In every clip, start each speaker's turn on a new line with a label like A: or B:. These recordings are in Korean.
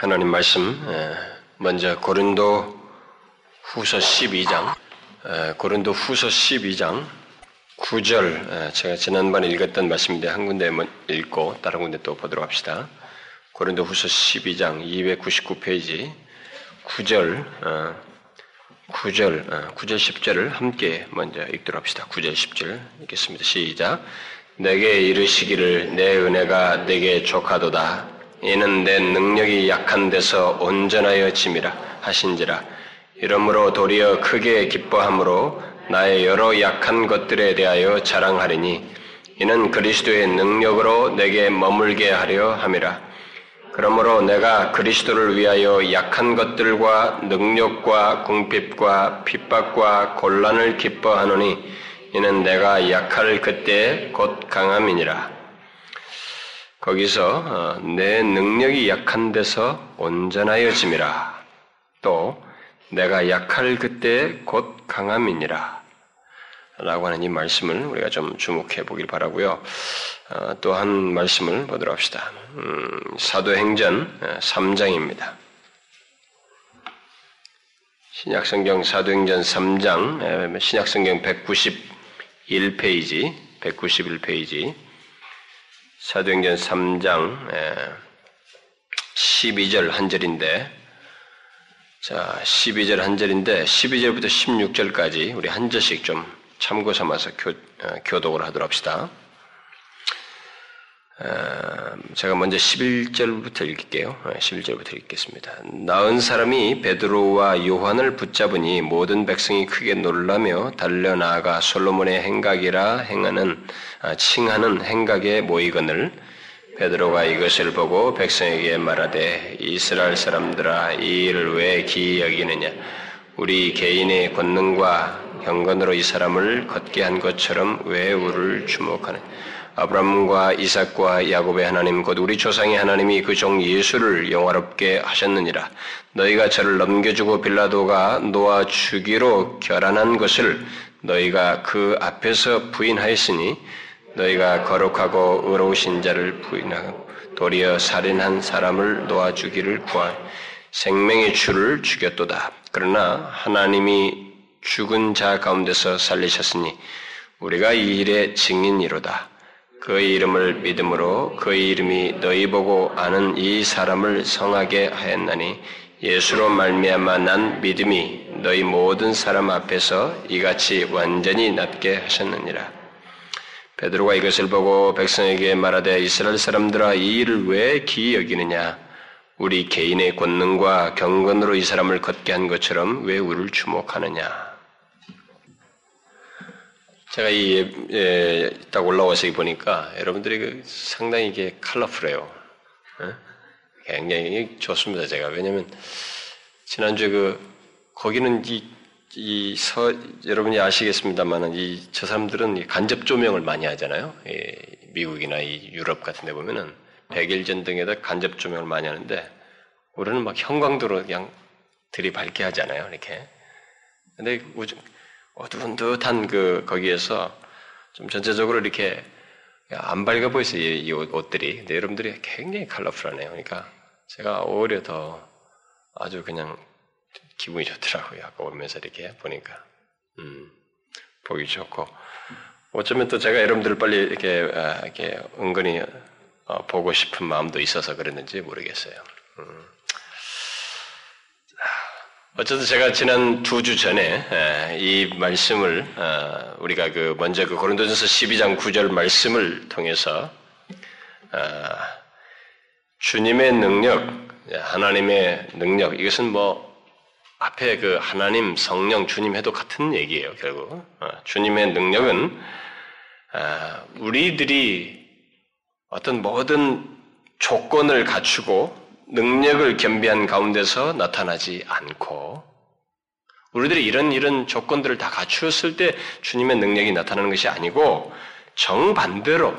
A: 하나님 말씀 먼저 고린도 후서 12장 고린도 후서 12장 9절 제가 지난번에 읽었던 말씀인데 한 군데 읽고 다른 군데 또 보도록 합시다. 고린도 후서 12장 299페이지 9절 9절 9절 10절을 함께 먼저 읽도록 합시다. 9절 10절 읽겠습니다. 시작. 내게 이르시기를 내 은혜가 내게 족하도다. 이는 내 능력이 약한 데서 온전하여 짐이라 하신지라. 이러므로 도리어 크게 기뻐함으로 나의 여러 약한 것들에 대하여 자랑하리니 이는 그리스도의 능력으로 내게 머물게 하려 함이라. 그러므로 내가 그리스도를 위하여 약한 것들과 능력과 궁핍과 핍박과 곤란을 기뻐하노니 이는 내가 약할 그때 곧 강함이니라. 거기서 어, 내 능력이 약한 데서 온전하여짐이라. 또 내가 약할 그때 곧 강함이니라. 라고 하는 이 말씀을 우리가 좀 주목해 보길 바라고요. 어, 또한 말씀을 보도록 합시다. 음, 사도행전 3장입니다. 어, 신약성경 사도행전 3장 신약성경 191페이지 191페이지 사도행전 3장 12절 한 절인데 자 12절 한 절인데 12절부터 16절까지 우리 한 절씩 좀 참고 삼아서 교, 어, 교독을 하도록 합시다. 제가 먼저 11절부터 읽을게요. 11절부터 읽겠습니다. 나은 사람이 베드로와 요한을 붙잡으니 모든 백성이 크게 놀라며 달려나가 솔로몬의 행각이라 행하는 아, 칭하는 행각에 모이거늘 베드로가 이것을 보고 백성에게 말하되 이스라엘 사람들아 이 일을 왜 기이 여기느냐 우리 개인의 권능과 경건으로 이 사람을 걷게 한 것처럼 왜 우를 주목하느냐 아브라함과 이삭과 야곱의 하나님 곧 우리 조상의 하나님이 그 종 예수를 영화롭게 하셨느니라. 너희가 저를 넘겨주고 빌라도가 놓아 주기로 결안한 것을 너희가 그 앞에서 부인하였으니 너희가 거룩하고 의로우신 자를 부인하고 도리어 살인한 사람을 놓아 주기를 구하 생명의 주를 죽였도다. 그러나 하나님이 죽은 자 가운데서 살리셨으니 우리가 이 일의 증인이로다. 그의 이름을 믿음으로 그의 이름이 너희 보고 아는 이 사람을 성하게 하였나니 예수로 말미암아 난 믿음이 너희 모든 사람 앞에서 이같이 완전히 낫게 하셨느니라. 베드로가 이것을 보고 백성에게 말하되 이스라엘 사람들아 이 일을 왜 기이 여기느냐? 우리 개인의 권능과 경건으로 이 사람을 걷게 한 것처럼 왜 우리를 주목하느냐? 제가 이, 예, 딱 올라와서 보니까 여러분들이 그 상당히 이게 컬러풀해요. 어? 굉장히 좋습니다, 제가. 왜냐면, 지난주에 그, 거기는 이, 이 서, 여러분이 아시겠습니다만, 이, 저 사람들은 간접 조명을 많이 하잖아요. 예, 미국이나 이 유럽 같은 데 보면은, 백일전 등에다 간접 조명을 많이 하는데, 우리는 막 형광도로 그냥 들이 밝게 하잖아요, 이렇게. 근데 어두운 듯한 그 거기에서 좀 전체적으로 이렇게 안 밝아 보였어요 이, 옷들이. 근데 여러분들이 굉장히 컬러풀하네요. 그러니까 제가 오히려 더 아주 그냥 기분이 좋더라고요. 아까 오면서 이렇게 보니까 음, 보기 좋고 어쩌면 또 제가 여러분들을 빨리 이렇게 아, 이렇게 은근히 어, 보고 싶은 마음도 있어서 그랬는지 모르겠어요. 음. 어쨌든 제가 지난 두 주 전에 이 말씀을 어, 우리가 그 먼저 그 고린도전서 12장 9절 말씀을 통해서 어, 주님의 능력, 하나님의 능력 이것은 뭐 앞에 그 하나님, 성령, 주님 해도 같은 얘기예요. 결국 어, 주님의 능력은 우리들이 어떤 모든 조건을 갖추고 능력을 겸비한 가운데서 나타나지 않고 우리들이 이런 이런 조건들을 다 갖추었을 때 주님의 능력이 나타나는 것이 아니고 정반대로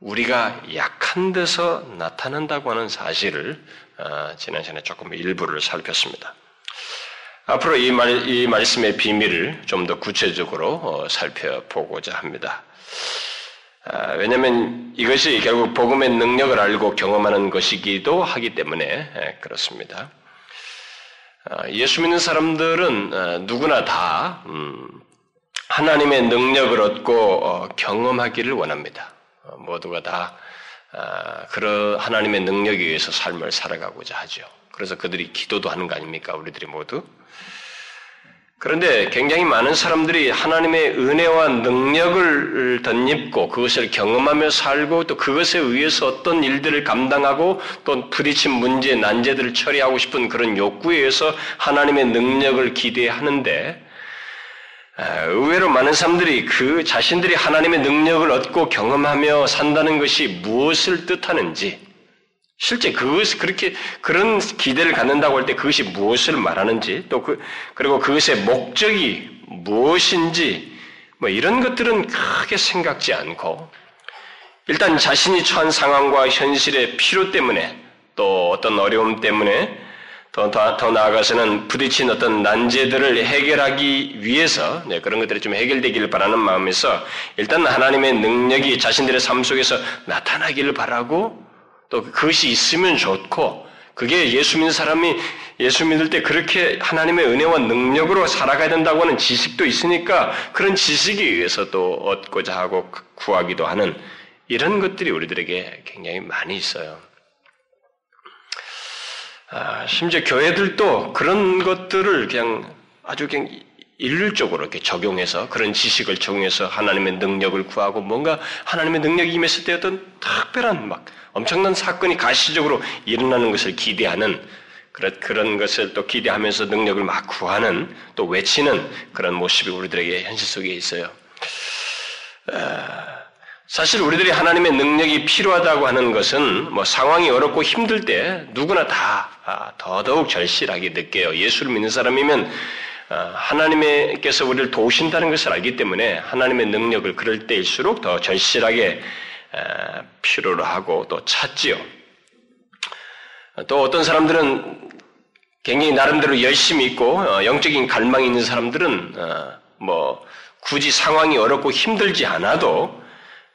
A: 우리가 약한 데서 나타난다고 하는 사실을 어, 지난 시간에 조금 일부를 살폈습니다. 앞으로 이, 말, 이 말씀의 비밀을 좀 더 구체적으로 어, 살펴보고자 합니다. 아, 왜냐하면 이것이 결국 복음의 능력을 알고 경험하는 것이기도 하기 때문에 예, 그렇습니다. 아, 예수 믿는 사람들은 아, 누구나 다 음, 하나님의 능력을 얻고 어, 경험하기를 원합니다. 어, 모두가 다 그런 하나님의 능력에 의해서 삶을 살아가고자 하죠. 그래서 그들이 기도도 하는 거 아닙니까? 우리들이 모두. 그런데 굉장히 많은 사람들이 하나님의 은혜와 능력을 덧입고 그것을 경험하며 살고 또 그것에 의해서 어떤 일들을 감당하고 또 부딪힌 문제, 난제들을 처리하고 싶은 그런 욕구에 의해서 하나님의 능력을 기대하는데 의외로 많은 사람들이 그 자신들이 하나님의 능력을 얻고 경험하며 산다는 것이 무엇을 뜻하는지 실제 그것 그렇게 그런 기대를 갖는다고 할 때 그것이 무엇을 말하는지 또 그 그리고 그것의 목적이 무엇인지 뭐 이런 것들은 크게 생각지 않고 일단 자신이 처한 상황과 현실의 필요 때문에 또 어떤 어려움 때문에 더, 더, 더 나아가서는 부딪힌 어떤 난제들을 해결하기 위해서 네, 그런 것들이 좀 해결되기를 바라는 마음에서 일단 하나님의 능력이 자신들의 삶 속에서 나타나기를 바라고 또 그것이 있으면 좋고 그게 예수 믿는 사람이 예수 믿을 때 그렇게 하나님의 은혜와 능력으로 살아가야 된다고 하는 지식도 있으니까 그런 지식에 의해서 또 얻고자 하고 구하기도 하는 이런 것들이 우리들에게 굉장히 많이 있어요. 아, 심지어 교회들도 그런 것들을 그냥 아주 그냥 일률적으로 이렇게 적용해서 그런 지식을 적용해서 하나님의 능력을 구하고 뭔가 하나님의 능력이 임했을 때 어떤 특별한 막 엄청난 사건이 가시적으로 일어나는 것을 기대하는 그런, 것을 또 기대하면서 능력을 막 구하는 또 외치는 그런 모습이 우리들에게 현실 속에 있어요. 사실 우리들이 하나님의 능력이 필요하다고 하는 것은 뭐 상황이 어렵고 힘들 때 누구나 다 아, 더더욱 절실하게 느껴요. 예수를 믿는 사람이면 아, 하나님께서 우리를 도우신다는 것을 알기 때문에 하나님의 능력을 그럴 때일수록 더 절실하게 필요로 하고 또 찾지요. 또 어떤 사람들은 굉장히 나름대로 열심히 있고 어, 영적인 갈망이 있는 사람들은 어, 뭐 굳이 상황이 어렵고 힘들지 않아도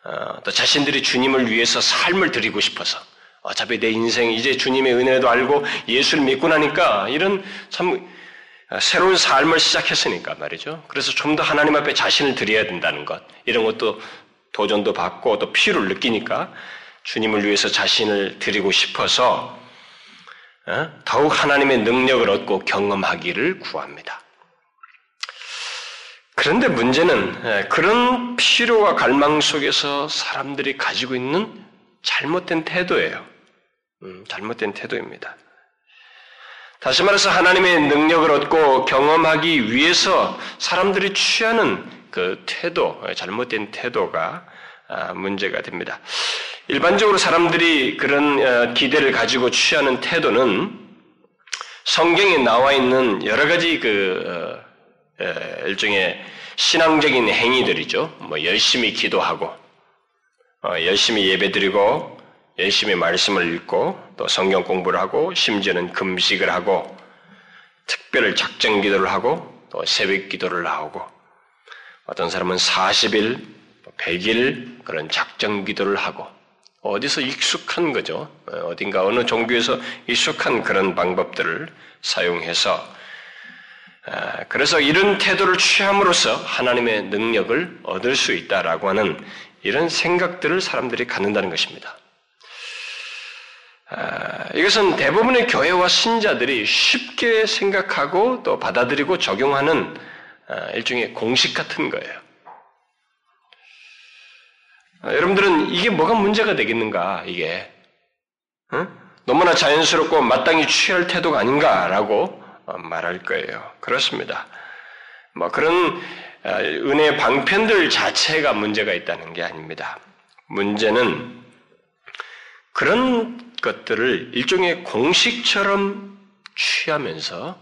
A: 어, 또 자신들이 주님을 위해서 삶을 드리고 싶어서 어차피 내 인생 이제 주님의 은혜도 알고 예수를 믿고 나니까 이런 참 새로운 삶을 시작했으니까 말이죠. 그래서 좀 더 하나님 앞에 자신을 드려야 된다는 것 이런 것도 도전도 받고 또 피를 느끼니까 주님을 위해서 자신을 드리고 싶어서 어? 더욱 하나님의 능력을 얻고 경험하기를 구합니다. 그런데 문제는 그런 필요와 갈망 속에서 사람들이 가지고 있는 잘못된 태도예요. 음, 잘못된 태도입니다. 다시 말해서 하나님의 능력을 얻고 경험하기 위해서 사람들이 취하는 그 태도, 잘못된 태도가 아, 문제가 됩니다. 일반적으로 사람들이 그런 어, 기대를 가지고 취하는 태도는 성경에 나와 있는 여러 가지 그 어, 일종의 신앙적인 행위들이죠. 뭐 열심히 기도하고 어, 열심히 예배드리고 열심히 말씀을 읽고 또 성경 공부를 하고 심지어는 금식을 하고 특별 작정 기도를 하고 또 새벽 기도를 나오고 어떤 사람은 40일, 100일 그런 작정 기도를 하고 어디서 익숙한 거죠. 어딘가 어느 종교에서 익숙한 그런 방법들을 사용해서 아, 그래서 이런 태도를 취함으로써 하나님의 능력을 얻을 수 있다라고 하는 이런 생각들을 사람들이 갖는다는 것입니다. 아, 이것은 대부분의 교회와 신자들이 쉽게 생각하고 또 받아들이고 적용하는 아, 일종의 공식 같은 거예요. 아, 여러분들은 이게 뭐가 문제가 되겠는가, 이게. 너무나 자연스럽고 마땅히 취할 태도가 아닌가라고 어, 말할 거예요. 그렇습니다. 뭐 그런 은혜의 방편들 자체가 문제가 있다는 게 아닙니다. 문제는 그런 것들을 일종의 공식처럼 취하면서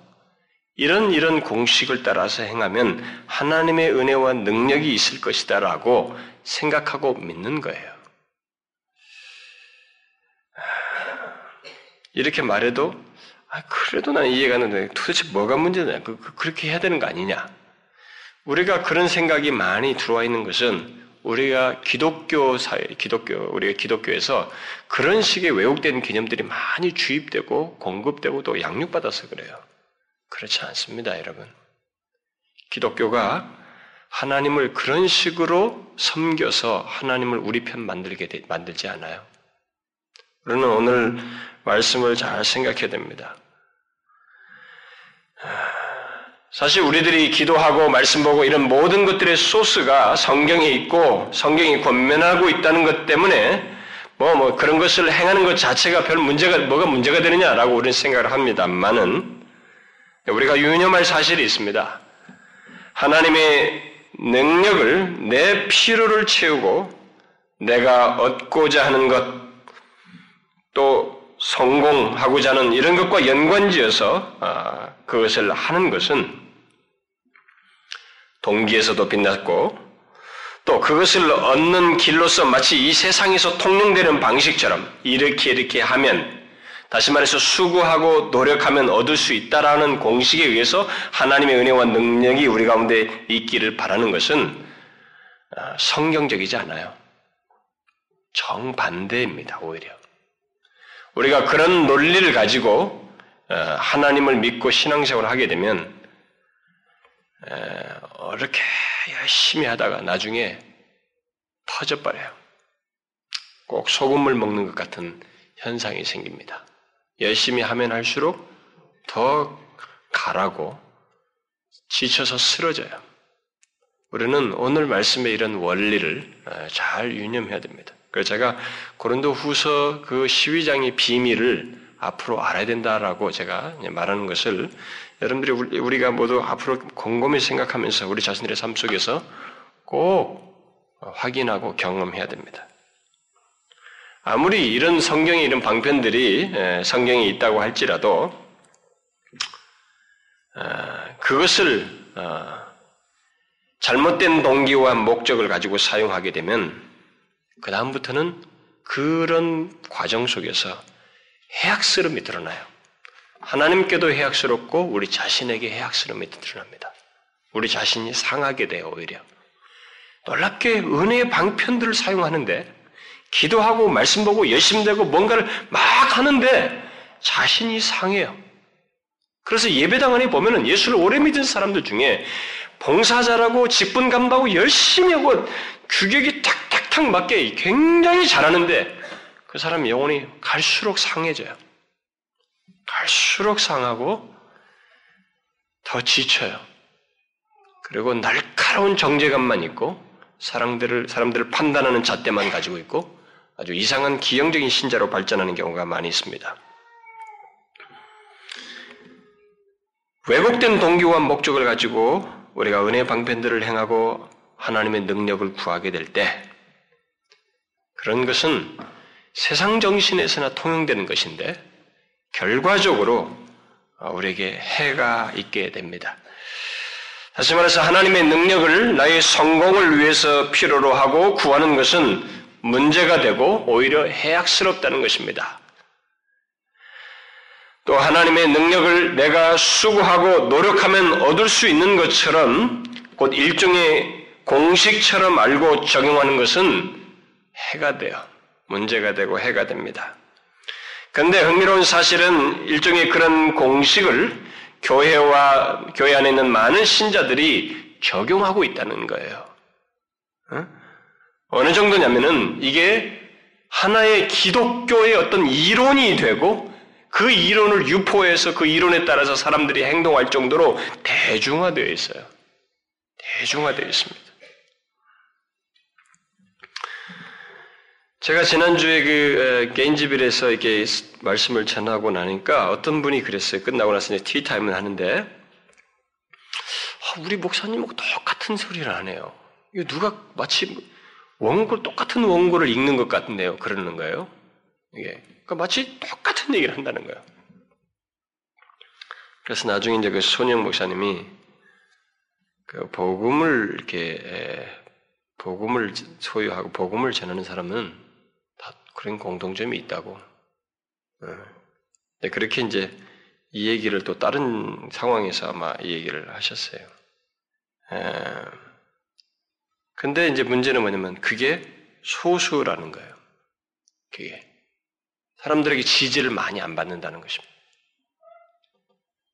A: 이런 이런 공식을 따라서 행하면 하나님의 은혜와 능력이 있을 것이다라고 생각하고 믿는 거예요. 이렇게 말해도 아, 그래도 난 이해가 안 되는데 도대체 뭐가 문제냐? 그, 그, 그렇게 해야 되는 거 아니냐? 우리가 그런 생각이 많이 들어와 있는 것은 우리가 기독교 사회, 기독교, 우리가 기독교에서 그런 식의 왜곡된 개념들이 많이 주입되고 공급되고 또 양육받아서 그래요. 그렇지 않습니다, 여러분. 기독교가 하나님을 그런 식으로 섬겨서 하나님을 우리 편 만들게 되, 만들지 않아요. 우리는 오늘 말씀을 잘 생각해야 됩니다. 사실 우리들이 기도하고 말씀 보고 이런 모든 것들의 소스가 성경에 있고 성경이 권면하고 있다는 것 때문에 뭐, 뭐 그런 것을 행하는 것 자체가 별 문제가, 뭐가 문제가 되느냐라고 우리는 생각을 합니다만은 우리가 유념할 사실이 있습니다. 하나님의 능력을 내 필요를 채우고 내가 얻고자 하는 것, 또 성공하고자 하는 이런 것과 연관지어서 아, 그것을 하는 것은 동기에서도 빛났고 또 그것을 얻는 길로서 마치 이 세상에서 통용되는 방식처럼 이렇게 이렇게 하면 다시 말해서 수고하고 노력하면 얻을 수 있다라는 공식에 의해서 하나님의 은혜와 능력이 우리 가운데 있기를 바라는 것은 아, 성경적이지 않아요. 정반대입니다, 오히려. 우리가 그런 논리를 가지고 어, 하나님을 믿고 신앙생활을 하게 되면 이렇게 열심히 하다가 나중에 터져버려요. 꼭 소금물 먹는 것 같은 현상이 생깁니다. 열심히 하면 할수록 더 가라고 지쳐서 쓰러져요. 우리는 오늘 말씀의 이런 원리를 어, 잘 유념해야 됩니다. 그래서 제가 고린도 후서 그 시위장의 비밀을 앞으로 알아야 된다라고 제가 말하는 것을 여러분들이 우리가 모두 앞으로 곰곰이 생각하면서 우리 자신들의 삶 속에서 꼭 확인하고 경험해야 됩니다. 아무리 이런 성경에 이런 방편들이 성경에 있다고 할지라도 어, 그것을 어, 잘못된 동기와 목적을 가지고 사용하게 되면 그 다음부터는 그런 과정 속에서 해악스러움이 드러나요. 하나님께도 해악스럽고 우리 자신에게 해악스러움이 드러납니다. 우리 자신이 상하게 돼요, 오히려. 놀랍게 은혜의 방편들을 사용하는데 기도하고 말씀 보고 열심히 되고 뭔가를 막 하는데 자신이 상해요. 그래서 예배당 안에 보면은 예수를 오래 믿은 사람들 중에 봉사자라고 직분 감당하고 열심히 하고 규격이 탁탁탁 맞게 굉장히 잘하는데 그 사람 영혼이 갈수록 상해져요. 갈수록 상하고 더 지쳐요. 그리고 날카로운 정제감만 있고 사람들을 사람들을 판단하는 잣대만 가지고 있고 아주 이상한 기형적인 신자로 발전하는 경우가 많이 있습니다. 왜곡된 동기와 목적을 가지고 우리가 은혜 방편들을 행하고 하나님의 능력을 구하게 될 때 그런 것은 세상 정신에서나 통용되는 것인데 결과적으로 우리에게 해가 있게 됩니다. 다시 말해서 하나님의 능력을 나의 성공을 위해서 필요로 하고 구하는 것은 문제가 되고 오히려 해악스럽다는 것입니다. 또 하나님의 능력을 내가 수고하고 노력하면 얻을 수 있는 것처럼 곧 일종의 공식처럼 알고 적용하는 것은 해가 돼요. 문제가 되고 해가 됩니다. 그런데 흥미로운 사실은 일종의 그런 공식을 교회와 교회 안에 있는 많은 신자들이 적용하고 있다는 거예요. 어? 어느 정도냐면은 이게 하나의 기독교의 어떤 이론이 되고 그 이론을 유포해서 그 이론에 따라서 사람들이 행동할 정도로 대중화되어 있어요. 대중화되어 있습니다. 제가 지난주에 그 게인지빌에서 이렇게 말씀을 전하고 나니까 어떤 분이 그랬어요. 끝나고 나서 이제 티타임을 하는데 아, 우리 목사님하고 똑같은 소리를 안 해요. 이거 누가 마치 원고 똑같은 원고를 읽는 것 같은데요. 그러는 거예요. 이게 그러니까 마치 똑같은 얘기를 한다는 거예요. 그래서 나중에 이제 그 손영 목사님이 그 복음을 이렇게 복음을 소유하고 복음을 전하는 사람은 그런 공통점이 있다고. 네, 그렇게 이제 이 얘기를 또 다른 상황에서 아마 이 얘기를 하셨어요. 근데 이제 문제는 뭐냐면 그게 소수라는 거예요. 그게. 사람들에게 지지를 많이 안 받는다는 것입니다.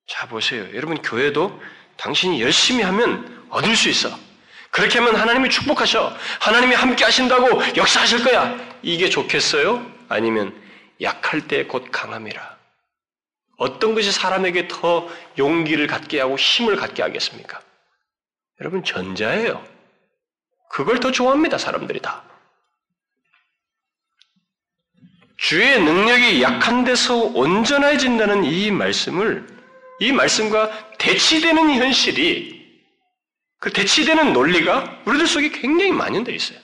A: 자, 보세요. 여러분, 교회도 당신이 열심히 하면 얻을 수 있어. 그렇게 하면 하나님이 축복하셔. 하나님이 함께 하신다고 역사하실 거야. 이게 좋겠어요? 아니면 약할 때 곧 강함이라. 어떤 것이 사람에게 더 용기를 갖게 하고 힘을 갖게 하겠습니까? 여러분, 전자예요. 그걸 더 좋아합니다, 사람들이 다. 주의 능력이 약한 데서 온전해진다는 이 말씀을, 이 말씀과 대치되는 현실이, 그 대치되는 논리가 우리들 속에 굉장히 만연되어 있어요.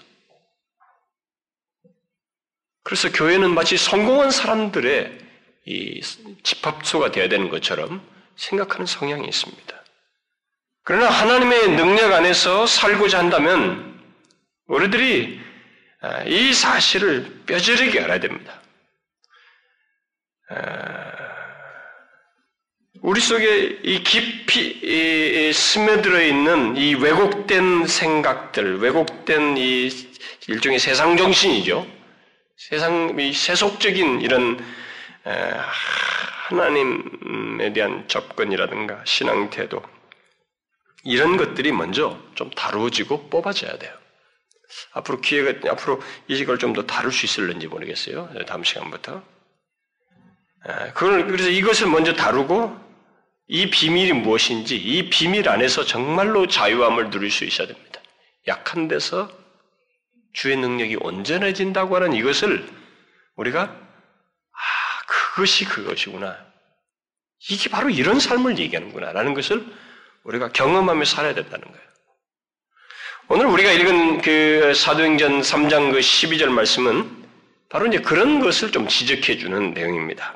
A: 그래서 교회는 마치 성공한 사람들의 이 집합소가 되어야 되는 것처럼 생각하는 성향이 있습니다. 그러나 하나님의 능력 안에서 살고자 한다면 우리들이 이 사실을 뼈저리게 알아야 됩니다. 우리 속에 이 깊이 스며들어 있는 이 왜곡된 생각들, 왜곡된 이 일종의 세상 정신이죠. 세상 이 세속적인 이런 하나님에 대한 접근이라든가 신앙 태도 이런 것들이 먼저 좀 다루어지고 뽑아져야 돼요. 앞으로 기회가 앞으로 이 시간을 좀더 다룰 수 있을는지 모르겠어요. 다음 시간부터. 그걸 그래서 이것을 먼저 다루고 이 비밀이 무엇인지 이 비밀 안에서 정말로 자유함을 누릴 수 있어야 됩니다. 약한 데서 주의 능력이 온전해진다고 하는 이것을 우리가 아 그것이 그것이구나. 이게 바로 이런 삶을 얘기하는구나라는 것을 우리가 경험하며 살아야 된다는 거예요. 오늘 우리가 읽은 그 사도행전 3장 그 12절 말씀은 바로 이제 그런 것을 좀 지적해 주는 내용입니다.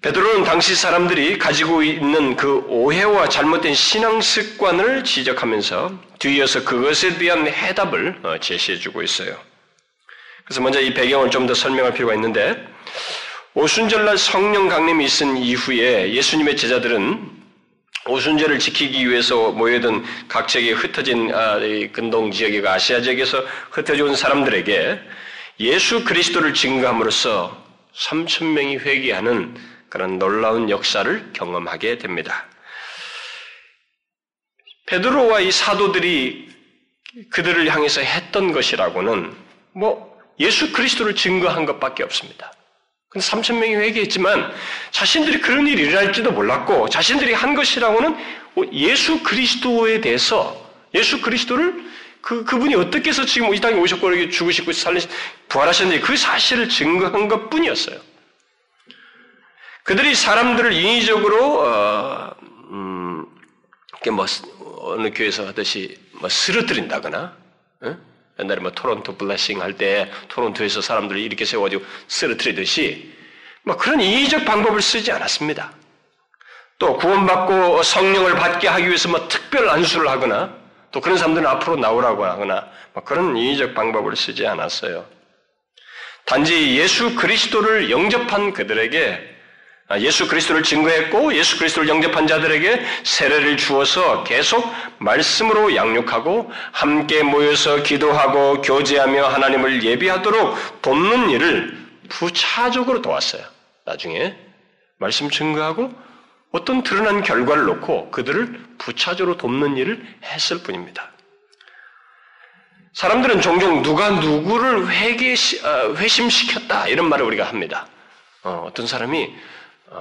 A: 베드로는 당시 사람들이 가지고 있는 그 오해와 잘못된 신앙 습관을 지적하면서 뒤이어서 그것에 대한 해답을 어, 제시해 주고 있어요. 그래서 먼저 이 배경을 좀 더 설명할 필요가 있는데 오순절날 성령 강림이 있은 이후에 예수님의 제자들은 오순절을 지키기 위해서 모여든 각 지역에 흩어진 아, 근동 지역이 아시아 지역에서 흩어져 온 사람들에게 예수 그리스도를 증거함으로써 3천 명이 회개하는 그런 놀라운 역사를 경험하게 됩니다. 베드로와 이 사도들이 그들을 향해서 했던 것이라고는 뭐 예수 그리스도를 증거한 것밖에 없습니다. 근데 3천 명이 회개했지만 자신들이 그런 일이 일어날지도 몰랐고 자신들이 한 것이라고는 예수 그리스도에 대해서 예수 그리스도를 그 그분이 어떻게 해서 지금 이 땅에 오셨고 이렇게 죽으시고 살리 부활하셨는지 그 사실을 증거한 것 뿐이었어요. 그들이 사람들을 인위적으로 어, 음, 이렇게 뭐 어느 교회에서 하듯이 뭐 쓰러뜨린다거나 어? 옛날에 뭐 토론토 블레싱 할 때 토론토에서 사람들을 이렇게 세워가지고 쓰러뜨리듯이 뭐 그런 인위적 방법을 쓰지 않았습니다. 또 구원받고 성령을 받게 하기 위해서 뭐 특별 안수를 하거나 또 그런 사람들은 앞으로 나오라고 하거나 뭐 그런 인위적 방법을 쓰지 않았어요. 단지 예수 그리스도를 영접한 그들에게 아, 예수 그리스도를 증거했고 예수 그리스도를 영접한 자들에게 세례를 주어서 계속 말씀으로 양육하고 함께 모여서 기도하고 교제하며 하나님을 예비하도록 돕는 일을 부차적으로 도왔어요. 나중에 말씀 증거하고 어떤 드러난 결과를 놓고 그들을 부차적으로 돕는 일을 했을 뿐입니다. 사람들은 종종 누가 누구를 회개 어, 회심시켰다 이런 말을 우리가 합니다. 어, 떤 사람이 어,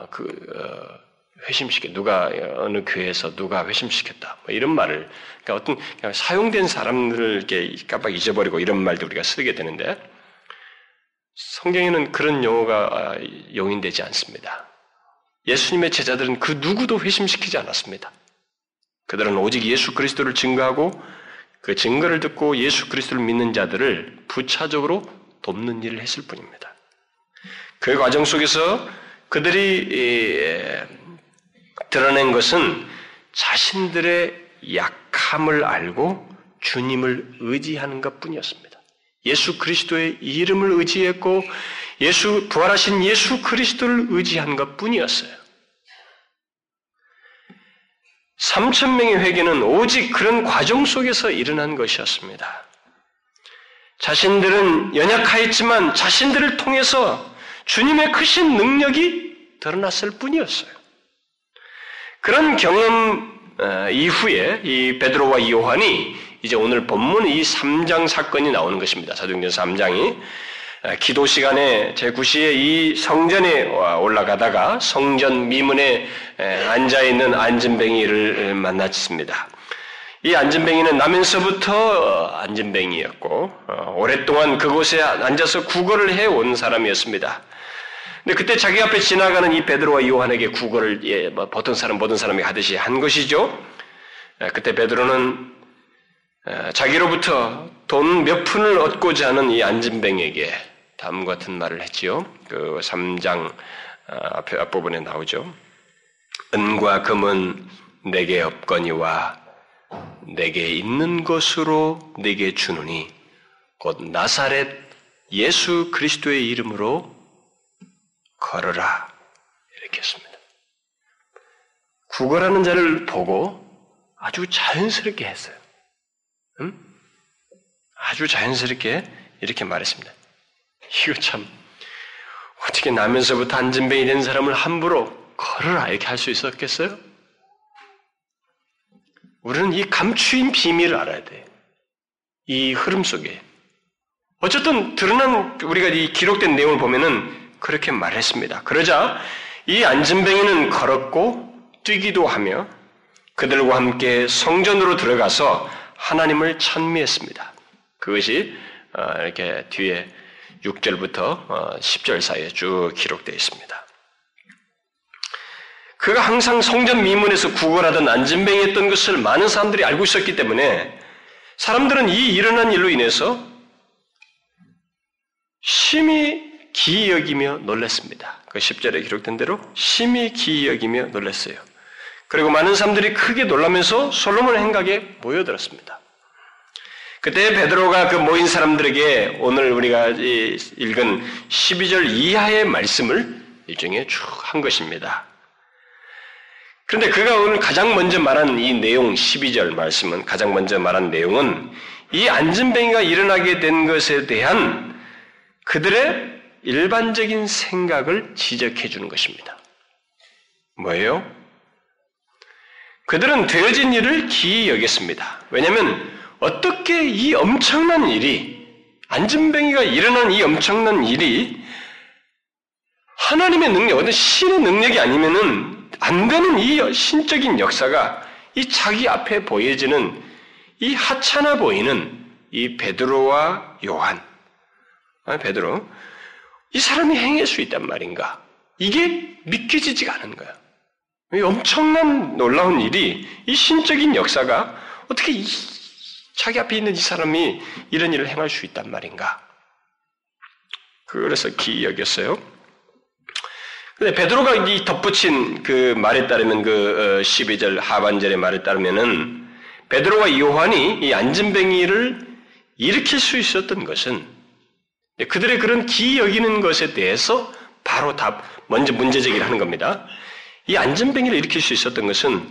A: 그 어, 회심시켜 누가 어느 교회에서 누가 회심시켰다 뭐 이런 말을 그러니까 어떤 사용된 사람들을 이렇게 깜빡 잊어버리고 이런 말도 우리가 쓰게 되는데 성경에는 그런 용어가 아, 용인되지 않습니다. 예수님의 제자들은 그 누구도 회심시키지 않았습니다. 그들은 오직 예수 그리스도를 증거하고 그 증거를 듣고 예수 그리스도를 믿는 자들을 부차적으로 돕는 일을 했을 뿐입니다. 그 과정 속에서 그들이 드러낸 것은 자신들의 약함을 알고 주님을 의지하는 것 뿐이었습니다. 예수 그리스도의 이름을 의지했고 예수 부활하신 예수 그리스도를 의지한 것 뿐이었어요. 3천 명의 회개는 오직 그런 과정 속에서 일어난 것이었습니다. 자신들은 연약하였지만 자신들을 통해서 주님의 크신 능력이 드러났을 뿐이었어요. 그런 경험 어, 이후에 이 베드로와 요한이 이제 오늘 본문 이 3장 사건이 나오는 것입니다. 사도행전 3장이 어, 기도 시간에 제9시에 이 성전에 올라가다가 성전 미문에 앉아 있는 안진뱅이를 만났습니다. 이 안진뱅이는 안진뱅이였고 어, 오랫동안 그곳에 앉아서 구걸을 해온 사람이었습니다. 근데 그때 자기 앞에 지나가는 이 베드로와 요한에게 구걸을 예, 뭐 보통 사람 모든 사람이 하듯이 한 것이죠. 그때 베드로는 자기로부터 돈 몇 푼을 얻고자 하는 이 안진뱅에게 다음 같은 말을 했지요. 그 3장 아, 앞에 앞부분에 나오죠. 은과 금은 내게 없거니와 내게 있는 것으로 내게 주노니 곧 나사렛 예수 그리스도의 이름으로 걸어라. 이렇게 했습니다. 구걸하는 자를 보고 아주 자연스럽게 했어요. 음? 아주 자연스럽게 이렇게 말했습니다. 이거 참 어떻게 나면서부터 안진뱅이 된 사람을 함부로 걸어라 이렇게 할 수 있었겠어요? 우리는 이 감추인 비밀을 알아야 돼. 이 흐름 속에. 어쨌든 드러난 우리가 이 기록된 내용을 보면은 그렇게 말했습니다. 그러자 이 안진뱅이는 걸었고 뛰기도 하며 그들과 함께 성전으로 들어가서 하나님을 찬미했습니다. 그것이 어, 이렇게 뒤에 6절부터 10절 어, 사이에 쭉 기록되어 있습니다. 그가 항상 성전 미문에서 구걸하던 안진뱅이였던 것을 많은 사람들이 알고 있었기 때문에 사람들은 이 일어난 일로 인해서 심히 기이 여기며 놀랐습니다. 그 10절에 기록된 대로 심히 기이 여기며 놀랐어요. 그리고 많은 사람들이 크게 놀라면서 솔로몬 행각에 모여들었습니다. 그때 베드로가 그 모인 사람들에게 오늘 우리가 읽은 12절 이하의 말씀을 일종의 쭉 한 것입니다. 그런데 그가 오늘 가장 먼저 말한 이 내용 12절 말씀은 가장 먼저 말한 내용은 이 안진뱅이가 일어나게 된 것에 대한 그들의 일반적인 생각을 지적해 주는 것입니다. 뭐예요? 그들은 되어진 일을 기이 여겼습니다. 왜냐하면 어떻게 이 엄청난 일이 안진뱅이가 일어난 이 엄청난 일이 하나님의 능력, 어떤 신의 능력이 아니면은 안 되는 이 신적인 역사가 이 자기 앞에 보여지는 이 하찮아 보이는 이 베드로와 요한, 아, 베드로, 이 사람이 행할 수 있단 말인가? 이게 믿겨지지가 않은 거야. 엄청난 놀라운 일이 이 신적인 역사가 어떻게 이, 자기 앞에 있는 이 사람이 이런 일을 행할 수 있단 말인가? 그래서 기 여겼어요. 근데 베드로가 이 덧붙인 그 말에 따르면 그 12절 어, 하반절의 말에 따르면은 베드로와 요한이 이 안진뱅이를 일으킬 수 있었던 것은 예, 그들의 그런 기 여기는 것에 대해서 바로 답, 먼저 문제 제기를 하는 겁니다. 이 안전뱅이를 일으킬 수 있었던 것은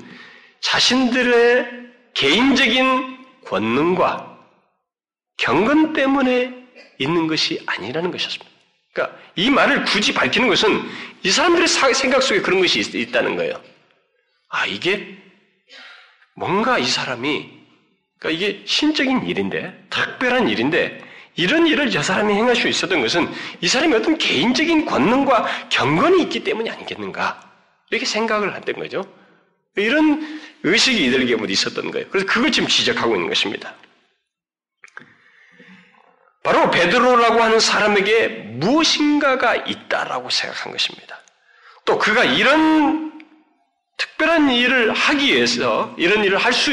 A: 자신들의 개인적인 권능과 경건 때문에 있는 것이 아니라는 것이었습니다. 그러니까 이 말을 굳이 밝히는 것은 이 사람들의 생각 속에 그런 것이 있, 다는 거예요. 아, 이게 뭔가 이 사람이, 그러니까 이게 신적인 일인데, 특별한 일인데, 이런 일을 저 사람이 행할 수 있었던 것은 이 사람이 어떤 개인적인 권능과 경건이 있기 때문이 아니겠는가? 이렇게 생각을 했던 거죠. 이런 의식이 이들에게 있었던 거예요. 그래서 그걸 지금 지적하고 있는 것입니다. 바로 베드로라고 하는 사람에게 무엇인가가 있다라고 생각한 것입니다. 또 그가 이런 특별한 일을 하기 위해서, 이런 일을 할 수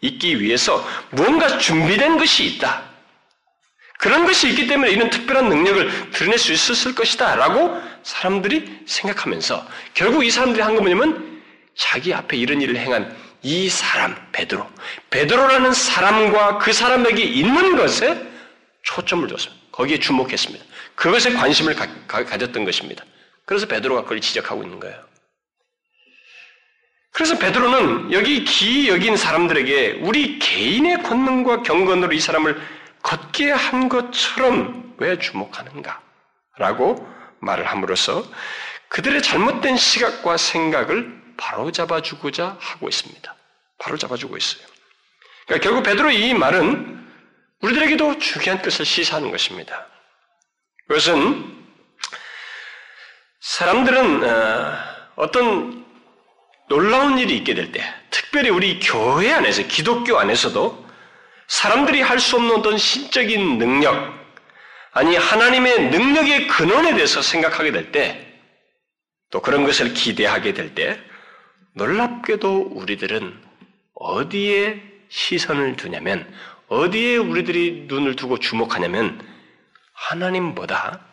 A: 있기 위해서 무언가 준비된 것이 있다. 그런 것이 있기 때문에 이런 특별한 능력을 드러낼 수 있었을 것이다. 라고 사람들이 생각하면서 결국 이 사람들이 한건 뭐냐면 자기 앞에 이런 일을 행한 이 사람, 베드로. 베드로라는 사람과 그 사람에게 있는 것에 초점을 줬습니다. 거기에 주목했습니다. 그것에 관심을 가, 가, 졌던 것입니다. 그래서 베드로가 그걸 지적하고 있는 거예요. 그래서 베드로는 여기 기 여긴 사람들에게 우리 개인의 권능과 경건으로 이 사람을 걷게 한 것처럼 왜 주목하는가? 라고 말을 함으로써 그들의 잘못된 시각과 생각을 바로잡아주고자 하고 있습니다. 바로잡아주고 있어요. 그러니까 결국 베드로 이 말은 우리들에게도 중요한 뜻을 시사하는 것입니다. 그것은 사람들은 어, 어떤 놀라운 일이 있게 될 때, 특별히 우리 교회 안에서, 기독교 안에서도 사람들이 할 수 없는 어떤 신적인 능력, 아니, 하나님의 능력의 근원에 대해서 생각하게 될 때, 또 그런 것을 기대하게 될 때, 놀랍게도 우리들은 어디에 시선을 두냐면, 어디에 우리들이 눈을 두고 주목하냐면, 하나님보다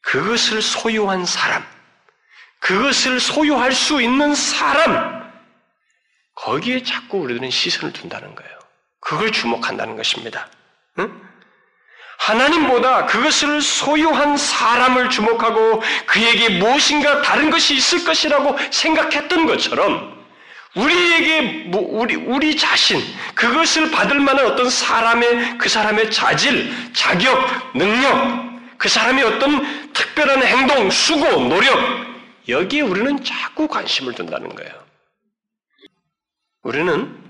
A: 그것을 소유한 사람, 그것을 소유할 수 있는 사람, 거기에 자꾸 우리들은 시선을 둔다는 거예요. 그걸 주목한다는 것입니다. 응? 하나님보다 그것을 소유한 사람을 주목하고 그에게 무엇인가 다른 것이 있을 것이라고 생각했던 것처럼 우리에게 우리 우리 자신 그것을 받을 만한 어떤 사람의 그 사람의 자질, 자격, 능력, 그 사람의 어떤 특별한 행동, 수고, 노력 여기에 우리는 자꾸 관심을 둔다는 거예요. 우리는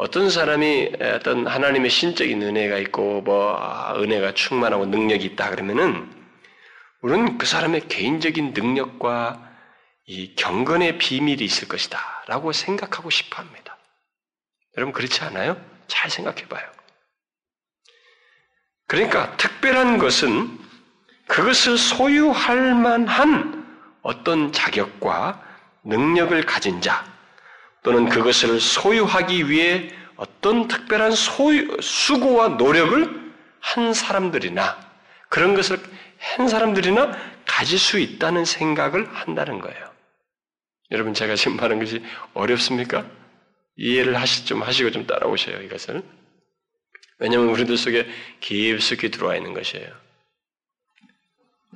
A: 어떤 사람이 어떤 하나님의 신적인 은혜가 있고 뭐 아, 은혜가 충만하고 능력이 있다 그러면은 우리는 그 사람의 개인적인 능력과 이 경건의 비밀이 있을 것이다라고 생각하고 싶어합니다. 여러분 그렇지 않아요? 잘 생각해봐요. 그러니까 특별한 것은 그것을 소유할 만한 어떤 자격과 능력을 가진 자, 또는 그것을 소유하기 위해 어떤 특별한 소유, 수고와 노력을 한 사람들이나 그런 것을 한 사람들이나 가질 수 있다는 생각을 한다는 거예요. 여러분 제가 지금 말하는 것이 어렵습니까? 이해를 하시 좀 하시고 좀 따라오셔요 이것을. 왜냐하면 우리들 속에 깊숙이 들어와 있는 것이에요.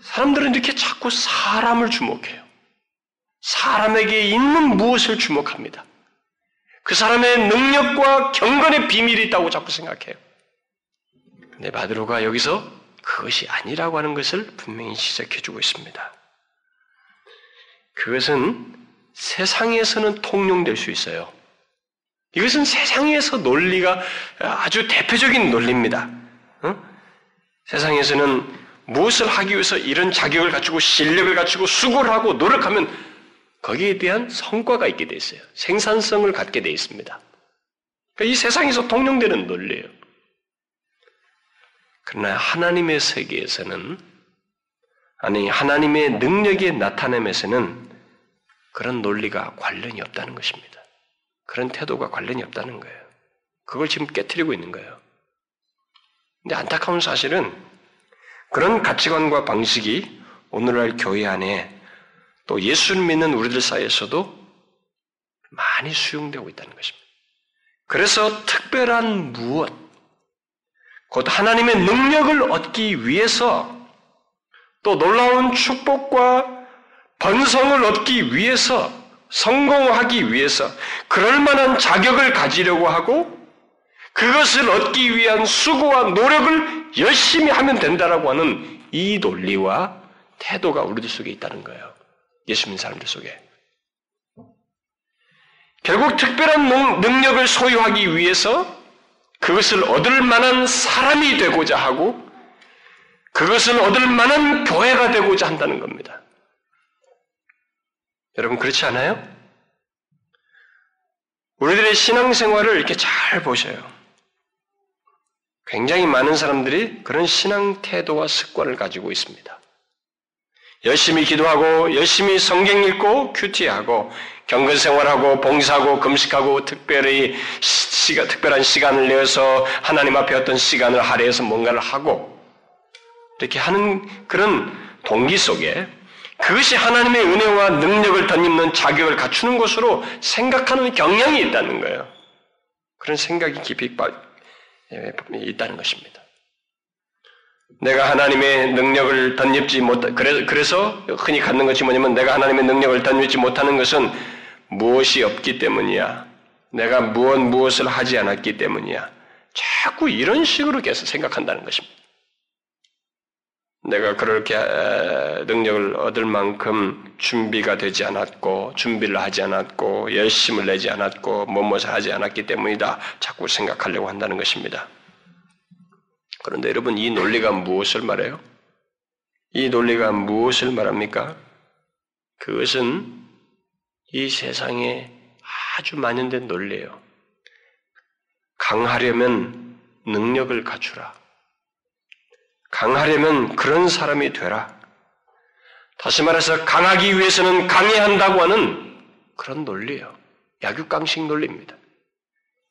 A: 사람들은 이렇게 자꾸 사람을 주목해요. 사람에게 있는 무엇을 주목합니다. 그 사람의 능력과 경건의 비밀이 있다고 자꾸 생각해요. 근데 바드로가 여기서 그것이 아니라고 하는 것을 분명히 시작해주고 있습니다. 그것은 세상에서는 통용될 수 있어요. 이것은 세상에서 논리가 아주 대표적인 논리입니다. 어? 세상에서는 무엇을 하기 위해서 이런 자격을 갖추고 실력을 갖추고 수고를 하고 노력하면 거기에 대한 성과가 있게 돼 있어요. 생산성을 갖게 돼 있습니다. 그러니까 이 세상에서 통용되는 논리예요. 그러나 하나님의 세계에서는 아니 하나님의 능력의 나타냄에서는 그런 논리가 관련이 없다는 것입니다. 그런 태도가 관련이 없다는 거예요. 그걸 지금 깨뜨리고 있는 거예요. 근데 안타까운 사실은 그런 가치관과 방식이 오늘날 교회 안에 또 예수를 믿는 우리들 사이에서도 많이 수용되고 있다는 것입니다. 그래서 특별한 무엇, 곧 하나님의 능력을 얻기 위해서 또 놀라운 축복과 번성을 얻기 위해서 성공하기 위해서 그럴 만한 자격을 가지려고 하고 그것을 얻기 위한 수고와 노력을 열심히 하면 된다라고 하는 이 논리와 태도가 우리들 속에 있다는 거예요. 예수 믿는 사람들 속에. 결국 특별한 능력을 소유하기 위해서 그것을 얻을 만한 사람이 되고자 하고 그것을 얻을 만한 교회가 되고자 한다는 겁니다. 여러분 그렇지 않아요? 우리들의 신앙생활을 이렇게 잘 보셔요. 굉장히 많은 사람들이 그런 신앙 태도와 습관을 가지고 있습니다. 열심히 기도하고 열심히 성경 읽고 큐티하고 경건 생활하고 봉사하고 금식하고 특별히 시가, 특별한 시간을 내어서 하나님 앞에 어떤 시간을 할애해서 뭔가를 하고 이렇게 하는 그런 동기 속에 그것이 하나님의 은혜와 능력을 덧입는 자격을 갖추는 것으로 생각하는 경향이 있다는 거예요. 그런 생각이 깊이 있다는 것입니다. 내가 하나님의 능력을 덧입지 못, 그래서 흔히 갖는 것이 뭐냐면 내가 하나님의 능력을 덧입지 못하는 것은 무엇이 없기 때문이야. 내가 무엇 무엇을 하지 않았기 때문이야. 자꾸 이런 식으로 계속 생각한다는 것입니다. 내가 그렇게 능력을 얻을 만큼 준비가 되지 않았고, 준비를 하지 않았고, 열심을 내지 않았고, 뭐뭇을 하지 않았기 때문이다. 자꾸 생각하려고 한다는 것입니다. 그런데 여러분, 이 논리가 무엇을 말해요? 이 논리가 무엇을 말합니까? 그것은 이 세상에 아주 만연된 논리예요. 강하려면 능력을 갖추라. 강하려면 그런 사람이 되라. 다시 말해서 강하기 위해서는 강해야 한다고 하는 그런 논리예요. 약육강식 논리입니다.